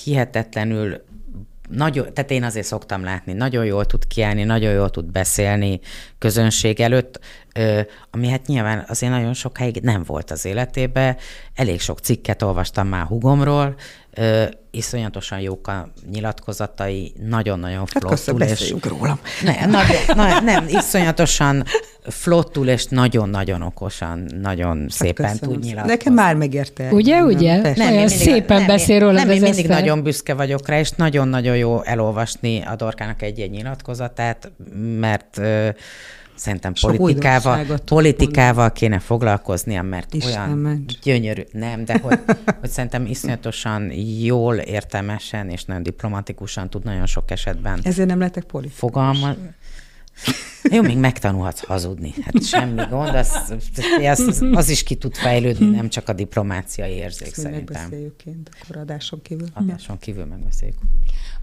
hihetetlenül nagyon, tehát én azért szoktam látni, nagyon jól tud kiállni, nagyon jól tud beszélni közönség előtt, ami hát nyilván azért nagyon sokáig nem volt az életében. Elég sok cikket olvastam már hugomról, Ö, iszonyatosan jók a nyilatkozatai, nagyon-nagyon Hát flottul. és... és, rólam. ne, na, na, nem, iszonyatosan flottul és nagyon-nagyon okosan, nagyon hát szépen köszönöm. tud nyilatkozni. Nekem már megérte. Ugye, ugye? Persze. Olyan én szépen nem, beszél róla Nem, én mindig Eszter. nagyon büszke vagyok rá, és nagyon-nagyon jó elolvasni a Dorkának egy-egy nyilatkozatát, mert ö, szerintem Sok politikával, politikával kéne foglalkoznia, mert Isten olyan ments. gyönyörű, nem, de hogy, hogy szerintem iszonyatosan jól, értelmesen és nagyon diplomatikusan tud nagyon sok esetben Ezért nem lettek politikus. fogalma. Jó, még megtanulhatsz hazudni. Hát semmi gond, az, az, az, is ki tud fejlődni, nem csak a diplomáciai érzék Ezt szerintem. megbeszéljük kint, akkor adáson kívül. Adáson kívül megbeszéljük.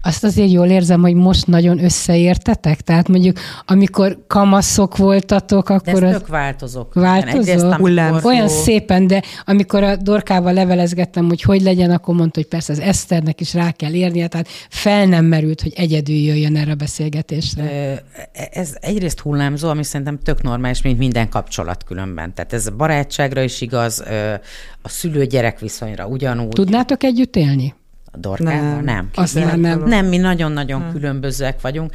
Azt azért jól érzem, hogy most nagyon összeértetek? Tehát mondjuk, amikor kamaszok voltatok, De ez akkor az tök változó. Változó? Egyrészt, amikor, Hullámzó. olyan szépen, de amikor a Dorkával levelezgettem, hogy hogy legyen, akkor mondta, hogy persze az Eszternek is rá kell érnie, tehát fel nem merült, hogy egyedül jöjjön erre a beszélgetésre. Ö, Ez egyrészt hullámzó, ami szerintem tök normális, mint minden kapcsolat különben. Tehát ez a barátságra is igaz, a szülő-gyerek viszonyra ugyanúgy. Tudnátok együtt élni? A Dorkával nem. Nem. nem. Azt Ilyen már nem. Nem, mi nagyon-nagyon hmm. különbözőek vagyunk,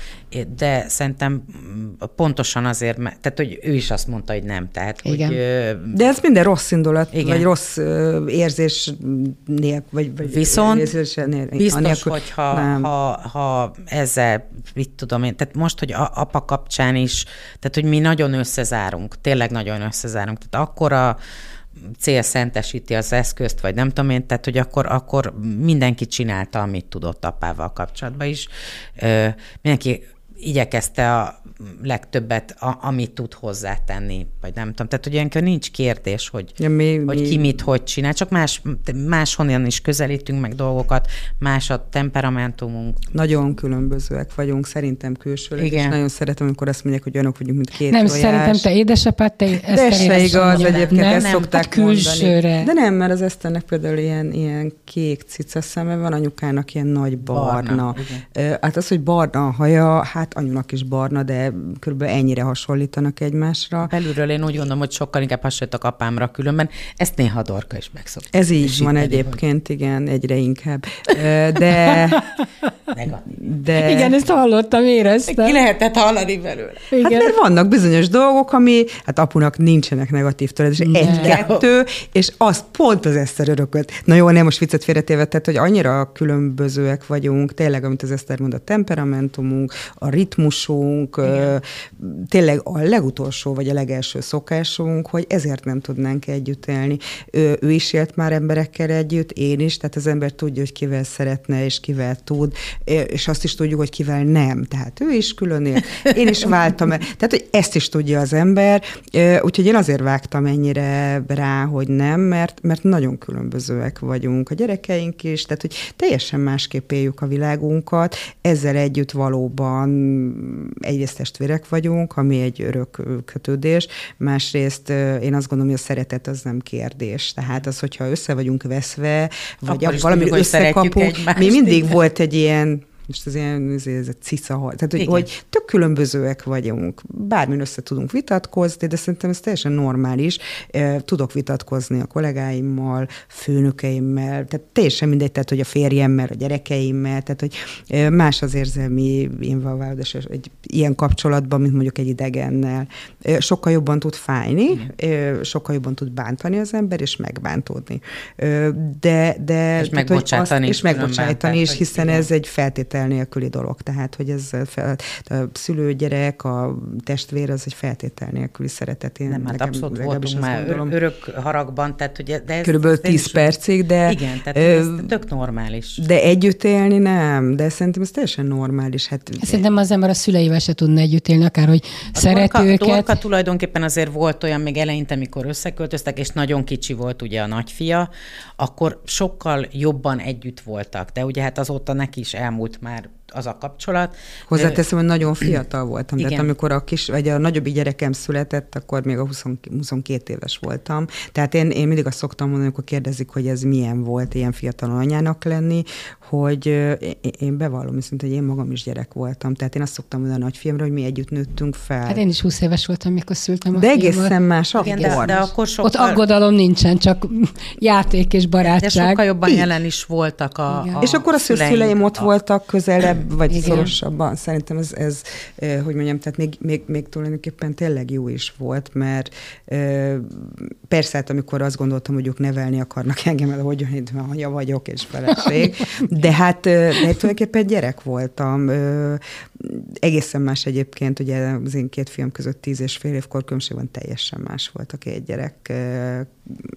de szerintem mm, pontosan azért, mert, tehát hogy ő is azt mondta, hogy nem. Tehát, Igen. Hogy, De ez minden rossz indulat, Igen. vagy rossz érzés nélkül, vagy, vagy Viszont érzés nélkül. biztos, anélkül- hogyha nem. ha, ha ezzel, mit tudom én, tehát most, hogy a, apa kapcsán is, tehát hogy mi nagyon összezárunk, tényleg nagyon összezárunk, tehát akkora cél szentesíti az eszközt, vagy nem tudom én, tehát hogy akkor, akkor mindenki csinálta, amit tudott apával kapcsolatban is. Mindenki igyekezte a legtöbbet, a, amit tud hozzátenni, vagy nem tudom. Tehát, hogy ilyenkor nincs kérdés, hogy, Ja, mi- hogy mi- ki mit, hogy csinál, csak más, máshonnan is közelítünk meg dolgokat, más a temperamentumunk. Nagyon különbözőek vagyunk, szerintem külsőleg, Igen. és nagyon szeretem, amikor azt mondják, hogy olyanok vagyunk, mint két Nem, tojás. szerintem te édesapád, te De ez se igaz, egyébként nem, ezt nem, szokták hát külsőre. mondani. De nem, mert az Eszternek például ilyen, ilyen kék cica szeme van, anyukának ilyen nagy barna. Barna, hát az, hogy barna a haja, hát anyunak is barna, de körülbelül ennyire hasonlítanak egymásra. Belülről én úgy gondolom, hogy sokkal inkább hasonlítok apámra különben. Ezt néha a Dorka is megszokta. Ez így És van egyébként, igen, egyre inkább. De, hogy de... Igen, ezt hallottam, éreztem. Ki lehetett hallani belőle? Igen. Hát mert vannak bizonyos dolgok, ami, hát apunak nincsenek negatív tulajdon, és egy-kettő, és az pont az Eszter örökölt. Na jó, nem most viccet félretéve, tehát, hogy annyira különbözőek vagyunk, tényleg, amit az Eszter mond, a temperamentumunk, a ritmusunk, ö, tényleg a legutolsó, vagy a legelső szokásunk, hogy ezért nem tudnánk együtt élni. Ő, ő is élt már emberekkel együtt, én is, tehát az ember tudja, hogy kivel szeretne, és kivel tud, és azt is tudjuk, hogy kivel nem. Tehát ő is külön él, én is váltam el. Tehát, hogy ezt is tudja az ember, úgyhogy én azért vágtam ennyire rá, hogy nem, mert, mert nagyon különbözőek vagyunk. A gyerekeink is, tehát, hogy teljesen másképp éljük a világunkat, ezzel együtt valóban egyrészt testvérek vagyunk, ami egy örök kötődés, másrészt én azt gondolom, hogy a szeretet az nem kérdés. Tehát az, hogyha össze vagyunk veszve, vagy Akkor valami összekapunk, mi mindig volt egy ilyen most az ilyen, ez, ez a cica, tehát hogy, hogy tök különbözőek vagyunk. Bármin össze tudunk vitatkozni, de szerintem ez teljesen normális. Tudok vitatkozni a kollégáimmal, főnökeimmel, tehát teljesen mindegy, tehát hogy a férjemmel, a gyerekeimmel, tehát hogy más az érzelmi invalválódás egy ilyen kapcsolatban, mint mondjuk egy idegennel. Sokkal jobban tud fájni, sokkal jobban tud bántani az ember, és megbántódni. De, de És megbocsájtani azt- is És megbocsájtani hogy hiszen ez egy feltétel nélküli dolog. Tehát, hogy ez fel, a szülőgyerek, a testvér, az egy feltétel nélküli szeretet. Én Nem, hát abszolút voltunk már gondolom. ör- örök haragban, tehát hogy de ez, Körülbelül ez 10 is- percig, de... Igen, tehát ö, ez tök normális. De együtt élni nem, de szerintem ez teljesen normális. Hát, Szerintem az ember a szüleivel se tudna együtt élni, akár hogy A szeret Dorka, őket. Dorka tulajdonképpen azért volt olyan még eleinte, amikor összeköltöztek, és nagyon kicsi volt ugye a nagyfia, akkor sokkal jobban együtt voltak, de ugye hát azóta neki is elmúlt már az a kapcsolat. Hozzáteszem, hogy nagyon fiatal voltam. Igen. Tehát amikor a kis, vagy a nagyobbik gyerekem született, akkor még a 20, 22 éves voltam. Tehát én, én mindig azt szoktam mondani, amikor kérdezik, hogy ez milyen volt ilyen fiatal anyának lenni, hogy én bevallom viszont, hogy én magam is gyerek voltam. Tehát én azt szoktam mondani a nagyfiamra, hogy mi együtt nőttünk fel. Hát én is 20 éves voltam, mikor szültem a De egészen más akkor. Igen, de, de akkor sokkal... Ott aggodalom nincsen, csak játék és barátság. De sokkal jobban jelen is voltak a, a És akkor a szüleim ott voltak közelebb, vagy Igen. szorosabban. Szerintem ez, ez, hogy mondjam, tehát még, még, még tulajdonképpen tényleg jó is volt, mert persze, hát amikor azt gondoltam, hogy ők nevelni akarnak engem, el, hogy itt anya vagyok és feleség, de hát de tulajdonképpen gyerek voltam. Egészen más egyébként, ugye az én két fiam között tíz és fél évkor különbség van, teljesen más volt a két gyerek.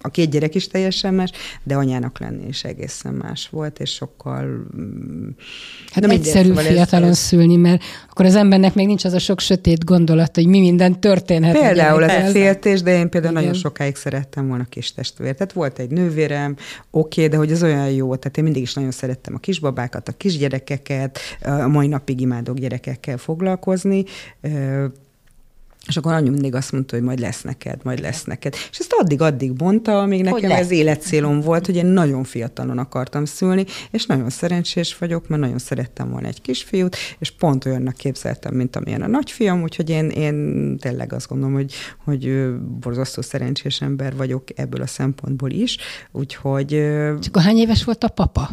A két gyerek is teljesen más, de anyának lenni is egészen más volt, és sokkal... Mm, hát egyszerű szóval fiatalon ez, szülni, mert akkor az embernek még nincs az a sok sötét gondolat, hogy mi minden történhet. Például ez a féltés, de én például Igen. nagyon sokáig szerettem volna kis testvér. Tehát volt egy nővérem, oké, okay, de hogy az olyan jó, tehát én mindig is nagyon szerettem a kisbabákat, a kisgyerekeket, a mai napig imádok gyerekekkel foglalkozni, és akkor anyu mindig azt mondta, hogy majd lesz neked, majd lesz neked. És ezt addig-addig mondta, amíg nekem ez életcélom volt, hogy én nagyon fiatalon akartam szülni, és nagyon szerencsés vagyok, mert nagyon szerettem volna egy kisfiút, és pont olyannak képzeltem, mint amilyen a nagyfiam, úgyhogy én, én tényleg azt gondolom, hogy, hogy borzasztó szerencsés ember vagyok ebből a szempontból is, úgyhogy... Csak hány éves volt a papa?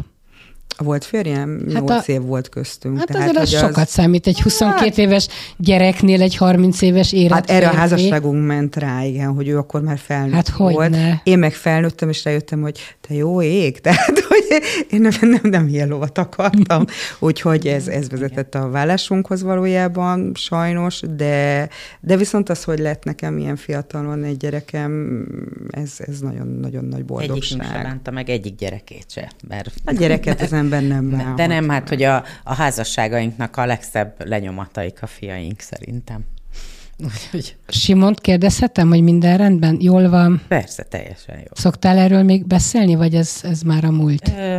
Volt férjem, hát 8 a, év volt köztünk. Hát tehát, azért az, az sokat számít. Egy 22 hát, éves gyereknél egy 30 éves élet. Hát erre a házasságunk ment rá, igen, hogy ő akkor már felnőtt hát volt. Ne. Én meg felnőttem, és rájöttem, hogy te jó ég, tehát hogy én nem, nem, nem ilyen lovat akartam. Úgyhogy ez, ez vezetett a vállásunkhoz valójában, sajnos, de, de viszont az, hogy lett nekem ilyen fiatalon egy gyerekem, ez, ez nagyon-nagyon nagy boldogság. Egyik sem bánta meg egyik gyerekét se. Mert... A gyereket az ember nem bánhat. De nem, hát hogy a, a házasságainknak a legszebb lenyomataik a fiaink szerintem. Úgyhogy... Simont kérdezhetem, hogy minden rendben? Jól van? Persze, teljesen jó. Szoktál erről még beszélni, vagy ez, ez már a múlt? Ö,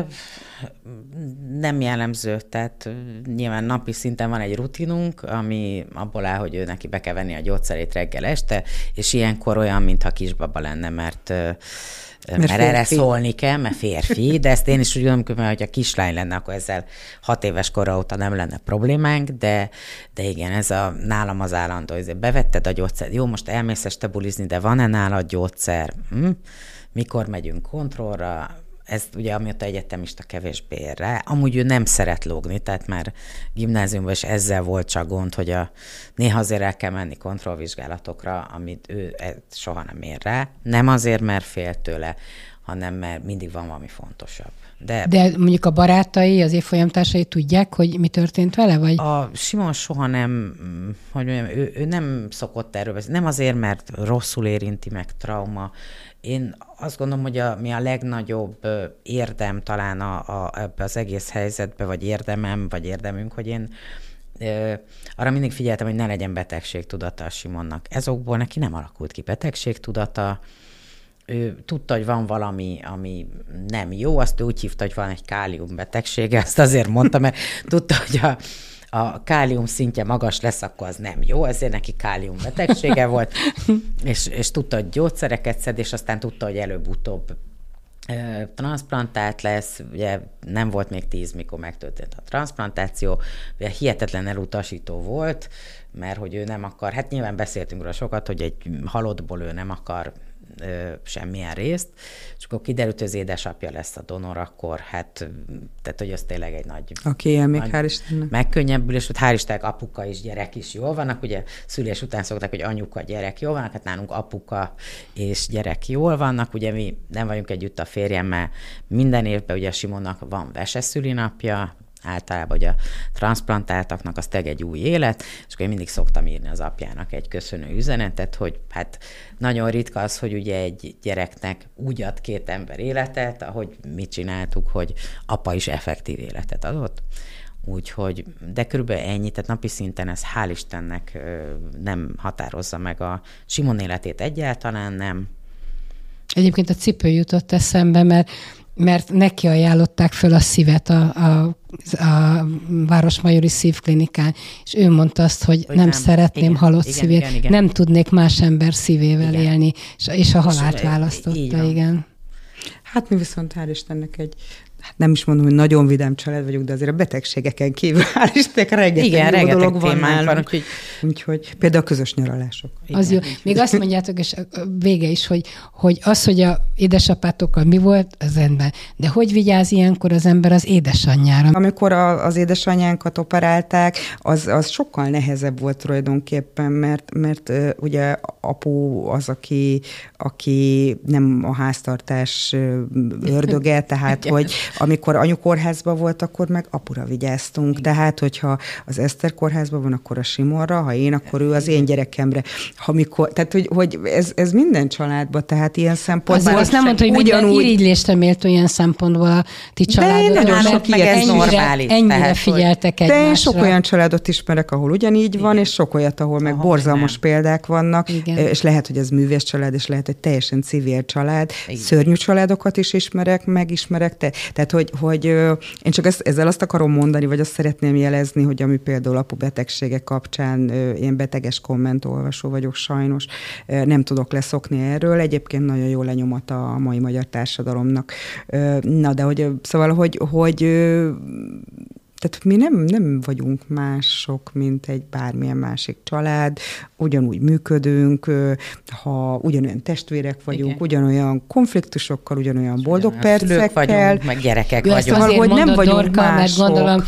nem jellemző, tehát nyilván napi szinten van egy rutinunk, ami abból áll, hogy ő neki be kell venni a gyógyszerét reggel este, és ilyenkor olyan, mintha kisbaba lenne, mert mert, mert erre szólni kell, mert férfi, de ezt én is úgy gondolom, hogy a kislány lenne, akkor ezzel hat éves kora óta nem lenne problémánk, de, de igen, ez a nálam az állandó, hogy bevetted a gyógyszer, jó, most elmész este bulizni, de van-e nálad gyógyszer? Hm? Mikor megyünk kontrollra? Ez ugye amióta egyetemista kevésbé ér rá. Amúgy ő nem szeret lógni, tehát már gimnáziumban is ezzel volt csak gond, hogy a, néha azért el kell menni kontrollvizsgálatokra, amit ő e, soha nem ér rá. Nem azért, mert fél tőle, hanem mert mindig van valami fontosabb. De, De mondjuk a barátai, az évfolyamtársai tudják, hogy mi történt vele, vagy? A Simon soha nem, hogy mondjam, ő, ő nem szokott erről beszélni. Nem azért, mert rosszul érinti meg trauma, én azt gondolom, hogy a, mi a legnagyobb érdem talán a, a, ebbe az egész helyzetbe, vagy érdemem, vagy érdemünk, hogy én ö, arra mindig figyeltem, hogy ne legyen betegségtudata a Simonnak. Ezokból neki nem alakult ki betegségtudata, ő tudta, hogy van valami, ami nem jó, azt úgy hívta, hogy van egy kálium betegsége, ezt azért mondta, mert tudta, hogy a, a kálium szintje magas lesz, akkor az nem jó, ezért neki kálium betegsége volt, és, és tudta, hogy gyógyszereket szed, és aztán tudta, hogy előbb-utóbb transplantált lesz, ugye nem volt még tíz, mikor megtörtént a transplantáció, ugye hihetetlen elutasító volt, mert hogy ő nem akar, hát nyilván beszéltünk róla sokat, hogy egy halottból ő nem akar ö, semmilyen részt, és akkor kiderült, hogy az édesapja lesz a donor, akkor hát, tehát hogy az tényleg egy nagy... Oké, okay, még hál' Istennek. Megkönnyebbülés, hogy hál' Istennek apuka és gyerek is jól vannak, ugye szülés után szokták, hogy anyuka, gyerek jól vannak, hát nálunk apuka és gyerek jól vannak, ugye mi nem vagyunk együtt a férjemmel, minden évben ugye Simonnak van veseszülinapja, általában, hogy a transplantáltaknak az teg egy új élet, és akkor én mindig szoktam írni az apjának egy köszönő üzenetet, hogy hát nagyon ritka az, hogy ugye egy gyereknek úgy ad két ember életet, ahogy mit csináltuk, hogy apa is effektív életet adott. Úgyhogy, de körülbelül ennyi, tehát napi szinten ez hál' Istennek nem határozza meg a Simon életét egyáltalán nem. Egyébként a cipő jutott eszembe, mert mert neki ajánlották föl a szívet a, a a Városmajori Szívklinikán, és ő mondta azt, hogy, hogy nem, nem szeretném igen, halott igen, szívét, igen, igen. nem tudnék más ember szívével igen. élni, és, és a halált választotta, igen. Hát mi viszont hál' Istennek egy hát nem is mondom, hogy nagyon vidám család vagyok, de azért a betegségeken kívül hál' Istennek rengeteg, Igen, rengeteg dolog van nálunk. Van, úgyhogy... úgyhogy például a közös nyaralások. Igen, az jó. Még azt mondjátok, és vége is, hogy, hogy az, hogy a édesapátokkal mi volt, az rendben. De hogy vigyáz ilyenkor az ember az édesanyjára? Amikor a, az édesanyánkat operálták, az, az sokkal nehezebb volt tulajdonképpen, mert, mert ugye apu az, aki, aki nem a háztartás ördöge, tehát hogy amikor anyu kórházban volt, akkor meg apura vigyáztunk. Tehát, hogyha az Eszter kórházban van, akkor a Simorra, ha én, akkor ő az én gyerekemre. Ha mikor, tehát, hogy, hogy ez, ez minden családban, tehát ilyen szempontból. Azért azt nem mondta, hogy ugyanúgy... minden irigylésre méltó ilyen szempontból a ti családot. De sok meg ez normális. Ennyire tehát, figyeltek egymásra. De én sok olyan családot ismerek, ahol ugyanígy van, Igen. és sok olyat, ahol meg ahol borzalmas nem. példák vannak, Igen. és lehet, hogy ez művész család, és lehet, hogy teljesen civil család. Igen. Szörnyű családokat is ismerek, megismerek. Te, tehát, hogy, hogy én csak ezt, ezzel azt akarom mondani, vagy azt szeretném jelezni, hogy ami például apu betegsége kapcsán, én beteges kommentolvasó vagyok sajnos, nem tudok leszokni erről. Egyébként nagyon jó lenyomat a mai magyar társadalomnak. Na, de hogy szóval, hogy, hogy tehát mi nem, nem vagyunk mások, mint egy bármilyen másik család, ugyanúgy működünk, ha ugyanolyan testvérek vagyunk, Igen. ugyanolyan konfliktusokkal, ugyanolyan boldog percekkel. vagyunk, meg gyerekek Ő vagyunk. Azt hogy nem vagyunk Dorka, mások. mert gondolom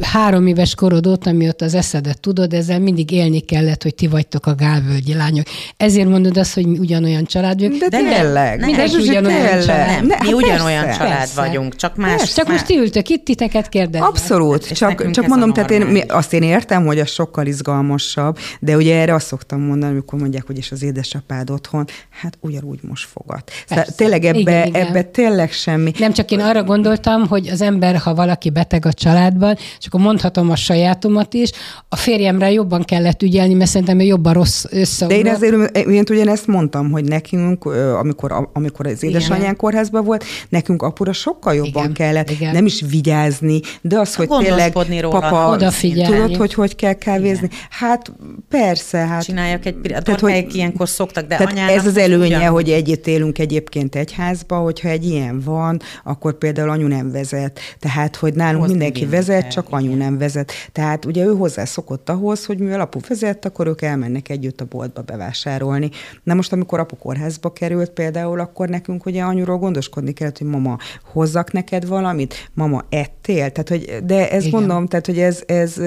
három éves korod óta, mióta az eszedet tudod, ezzel mindig élni kellett, hogy ti vagytok a gálvölgyi lányok. Ezért mondod azt, hogy mi ugyanolyan család vagyunk. De, de tényleg. Nem, mindenki ugyanolyan tényleg. család. Nem, ne, mi hát ugyanolyan persze, család persze. vagyunk, csak más. Persze. Csak más. most ti ültök itt, titeket kérdeznek. Abszolút, és csak, csak mondom, tehát én azt én értem, hogy az sokkal izgalmasabb, de ugye erre azt szoktam mondani, amikor mondják, hogy és az édesapád otthon, hát ugyanúgy most fogad. Szóval tényleg ebbe, igen, igen. ebbe tényleg semmi. Nem csak én arra gondoltam, hogy az ember, ha valaki beteg a családban, és akkor mondhatom a sajátomat is, a férjemre jobban kellett ügyelni, mert szerintem ő jobban rossz össze. De én azért én ugyanezt mondtam, hogy nekünk, amikor, amikor az édesanyánk kórházban volt, nekünk apura sokkal jobban igen, kellett, igen. nem is vigyázni, de az, hogy tényleg róla. papa, Odafigyelni. tudod, hogy hogy kell kávézni? Igen. Hát persze, hát. Csinálják egy tehát, hogy ilyenkor szoktak, de tehát ez az előnye, ugyan... hogy együtt élünk egyébként egy házba, hogyha egy ilyen van, akkor például anyu nem vezet. Tehát, hogy nálunk Hoz mindenki vezet, csak anyu igen. nem vezet. Tehát ugye ő hozzá szokott ahhoz, hogy mivel apu vezet, akkor ők elmennek együtt a boltba bevásárolni. Na most, amikor apu kórházba került például, akkor nekünk ugye anyuról gondoskodni kellett, hogy mama, hozzak neked valamit, mama, ettél? Tehát, hogy, de ez igen. mondom, tehát, hogy ez, ez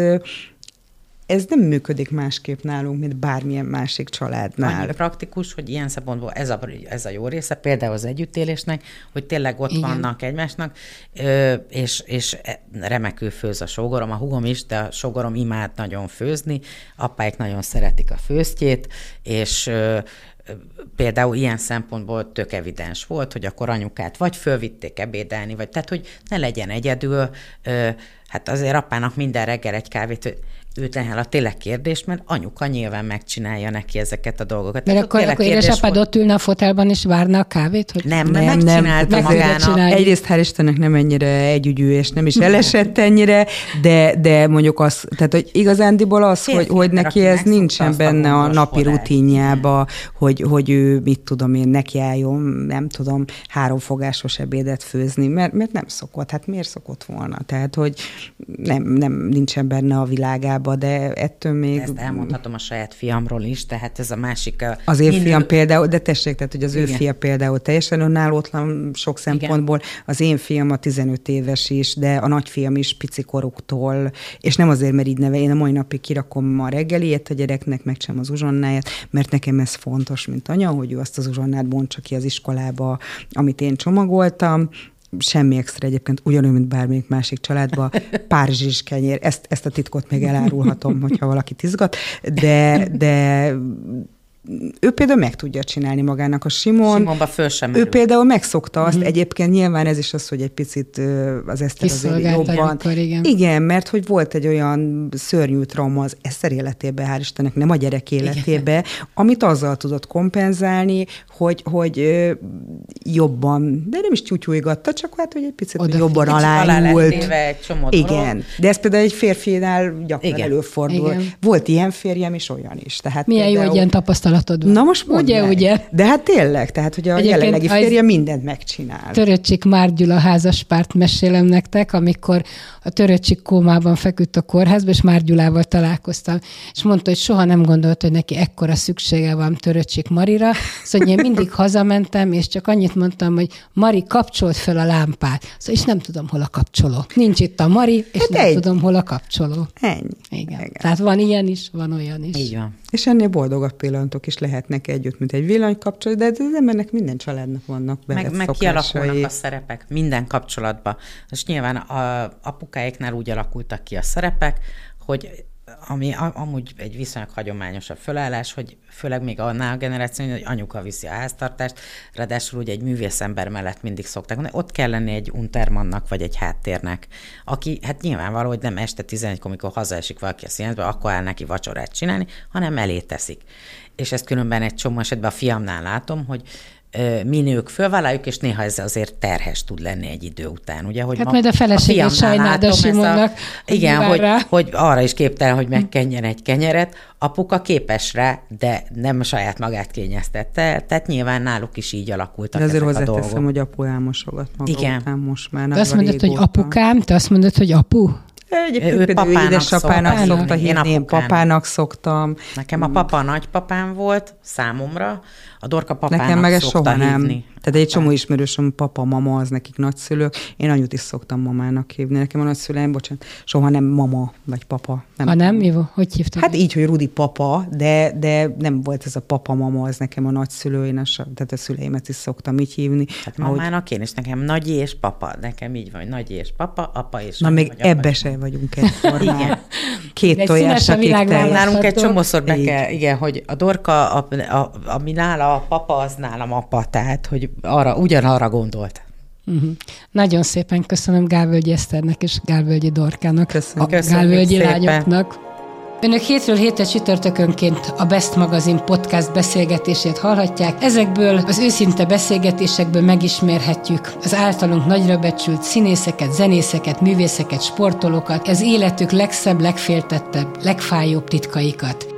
ez nem működik másképp nálunk, mint bármilyen másik családnál. Annyi praktikus, hogy ilyen szempontból ez a, ez a jó része, például az együttélésnek, hogy tényleg ott Igen. vannak egymásnak, és, és remekül főz a sógorom, a hugom is, de a sógorom imád nagyon főzni, apáik nagyon szeretik a főztjét, és például ilyen szempontból tök evidens volt, hogy akkor anyukát vagy fölvitték ebédelni, vagy tehát, hogy ne legyen egyedül, hát azért apának minden reggel egy kávét, őt a tényleg kérdés, mert anyuka nyilván megcsinálja neki ezeket a dolgokat. Mert akkor, akkor édesapád ott ülne a fotelban és várna a kávét? Hogy... Nem, nem, megcsinálta nem, magának. Egyrészt hál' Istennek nem ennyire együgyű, és nem is elesett ennyire, de, de mondjuk az, tehát hogy igazándiból az, hogy, hogy neki ez nincsen benne a napi rutinjába, hogy, hogy ő, mit tudom én, nekiálljon, nem tudom, háromfogásos ebédet főzni, mert, mert nem szokott. Hát miért szokott volna? Tehát, hogy nem, nem nincsen benne a világában hiába, de ettől még... Ezt elmondhatom a saját fiamról is, tehát ez a másik... Az én minden... fiam például, de tessék, tehát hogy az Igen. ő fia például teljesen önállótlan sok szempontból, Igen. az én fiam a 15 éves is, de a nagyfiam is picikoruktól, és nem azért, mert így neve, én a mai napig kirakom a reggeliét a gyereknek, meg sem az uzsonnáját, mert nekem ez fontos, mint anya, hogy ő azt az uzsonnát bontsa ki az iskolába, amit én csomagoltam, semmi extra egyébként, ugyanúgy, mint bármelyik másik családban, párizsis kenyér, ezt, ezt a titkot még elárulhatom, hogyha valakit izgat, de, de ő például meg tudja csinálni magának a Simon. Simonba föl sem Ő például megszokta azt, mm-hmm. egyébként nyilván ez is az, hogy egy picit az Eszter azért jobban. Amikor, igen. igen, mert hogy volt egy olyan szörnyű trauma az Eszter életében, hál' Istennek, nem a gyerek életébe, igen. amit azzal tudott kompenzálni, hogy, hogy jobban, de nem is tyútyújgatta, csak hát, hogy egy picit Oda jobban alá téve egy csomó Igen, de ez például egy férfinál gyakran Igen. előfordul. Igen. Volt ilyen férjem és olyan is. Tehát Milyen jó, például- hogy ilyen tapasztalatod van. Na most mondd Ugye, meg. ugye? De hát tényleg, tehát hogy a Egyébként jelenlegi férje mindent megcsinál. Töröcsik Márgyula házaspárt mesélem nektek, amikor a Töröcsik kómában feküdt a kórházba, és Márgyulával találkoztam, és mondta, hogy soha nem gondolt, hogy neki ekkora szüksége van Töröcsik Marira, szóval mindig hazamentem, és csak annyit mondtam, hogy Mari, kapcsolt fel a lámpát. Szóval, és nem tudom, hol a kapcsoló. Nincs itt a Mari, és Hát nem egy. tudom, hol a kapcsoló. Ennyi. Igen. Igen. Tehát van ilyen is, van olyan is. Így van. És ennél boldogabb pillanatok is lehetnek együtt, mint egy villanykapcsolat, de az embernek minden családnak vannak Meg, bevett meg szokásai. kialakulnak a szerepek minden kapcsolatban. És nyilván a apukáiknál úgy alakultak ki a szerepek, hogy ami amúgy egy viszonylag hagyományosabb fölállás, hogy főleg még annál a generáció, hogy anyuka viszi a háztartást, ráadásul ugye egy művészember mellett mindig szokták mondani, ott kell lenni egy untermannak, vagy egy háttérnek, aki hát nyilvánvaló, hogy nem este 11 amikor hazaesik valaki a színházba, akkor áll neki vacsorát csinálni, hanem elé teszik. És ezt különben egy csomó esetben a fiamnál látom, hogy mi nők fölvállaljuk, és néha ez azért terhes tud lenni egy idő után, ugye? Hogy Hát majd a feleségét sajnáld a Simonnak, hogy Igen, hogy, rá. hogy arra is képtelen, hogy megkenjen egy kenyeret, apuka képes rá, de nem saját magát kényeztette, tehát nyilván náluk is így alakultak De azért ezek a hozzáteszem, dolgok. hogy apu elmosogat maga Igen. után most már. Te azt mondod, hogy régóta. apukám, te azt mondod, hogy apu? Egyébként Ő például papának édesapának szokta szokta hívni, én én papának szoktam. Nekem a papa nagypapám volt számomra, a Dorka papának Nekem meg ez soha nem. Tehát egy csomó ismerősöm, papa, mama, az nekik nagyszülők. Én anyut is szoktam mamának hívni. Nekem a nagyszüleim, bocsánat, soha nem mama vagy papa. Nem. Ha nem, mi volt? Hogy hívtad? Hát így, hogy Rudi papa, de, de nem volt ez a papa-mama, az nekem a nagyszülő, én a, tehát a szüleimet is szoktam így hívni. Hát ahogy- mamának én is, nekem nagyi és papa, nekem így van, nagyi és papa, apa és Na még ebbe és se mama. vagyunk egyformán. Igen. Két Egy tojás, a akik világ. Nálunk egy csomószor be kell, igen, hogy a dorka, a, a, ami nála a papa, az nálam apa, tehát, hogy arra, ugyanarra gondolt. Uh-huh. Nagyon szépen köszönöm Gálvölgyi Eszternek és Gálvölgyi Dorkának, Köszönjük. a Köszönjük Gálvölgyi szépen. lányoknak. Önök hétről hétre csütörtökönként a Best Magazine podcast beszélgetését hallhatják. Ezekből az őszinte beszélgetésekből megismerhetjük az általunk nagyra becsült színészeket, zenészeket, művészeket, sportolókat, az életük legszebb, legféltettebb, legfájóbb titkaikat.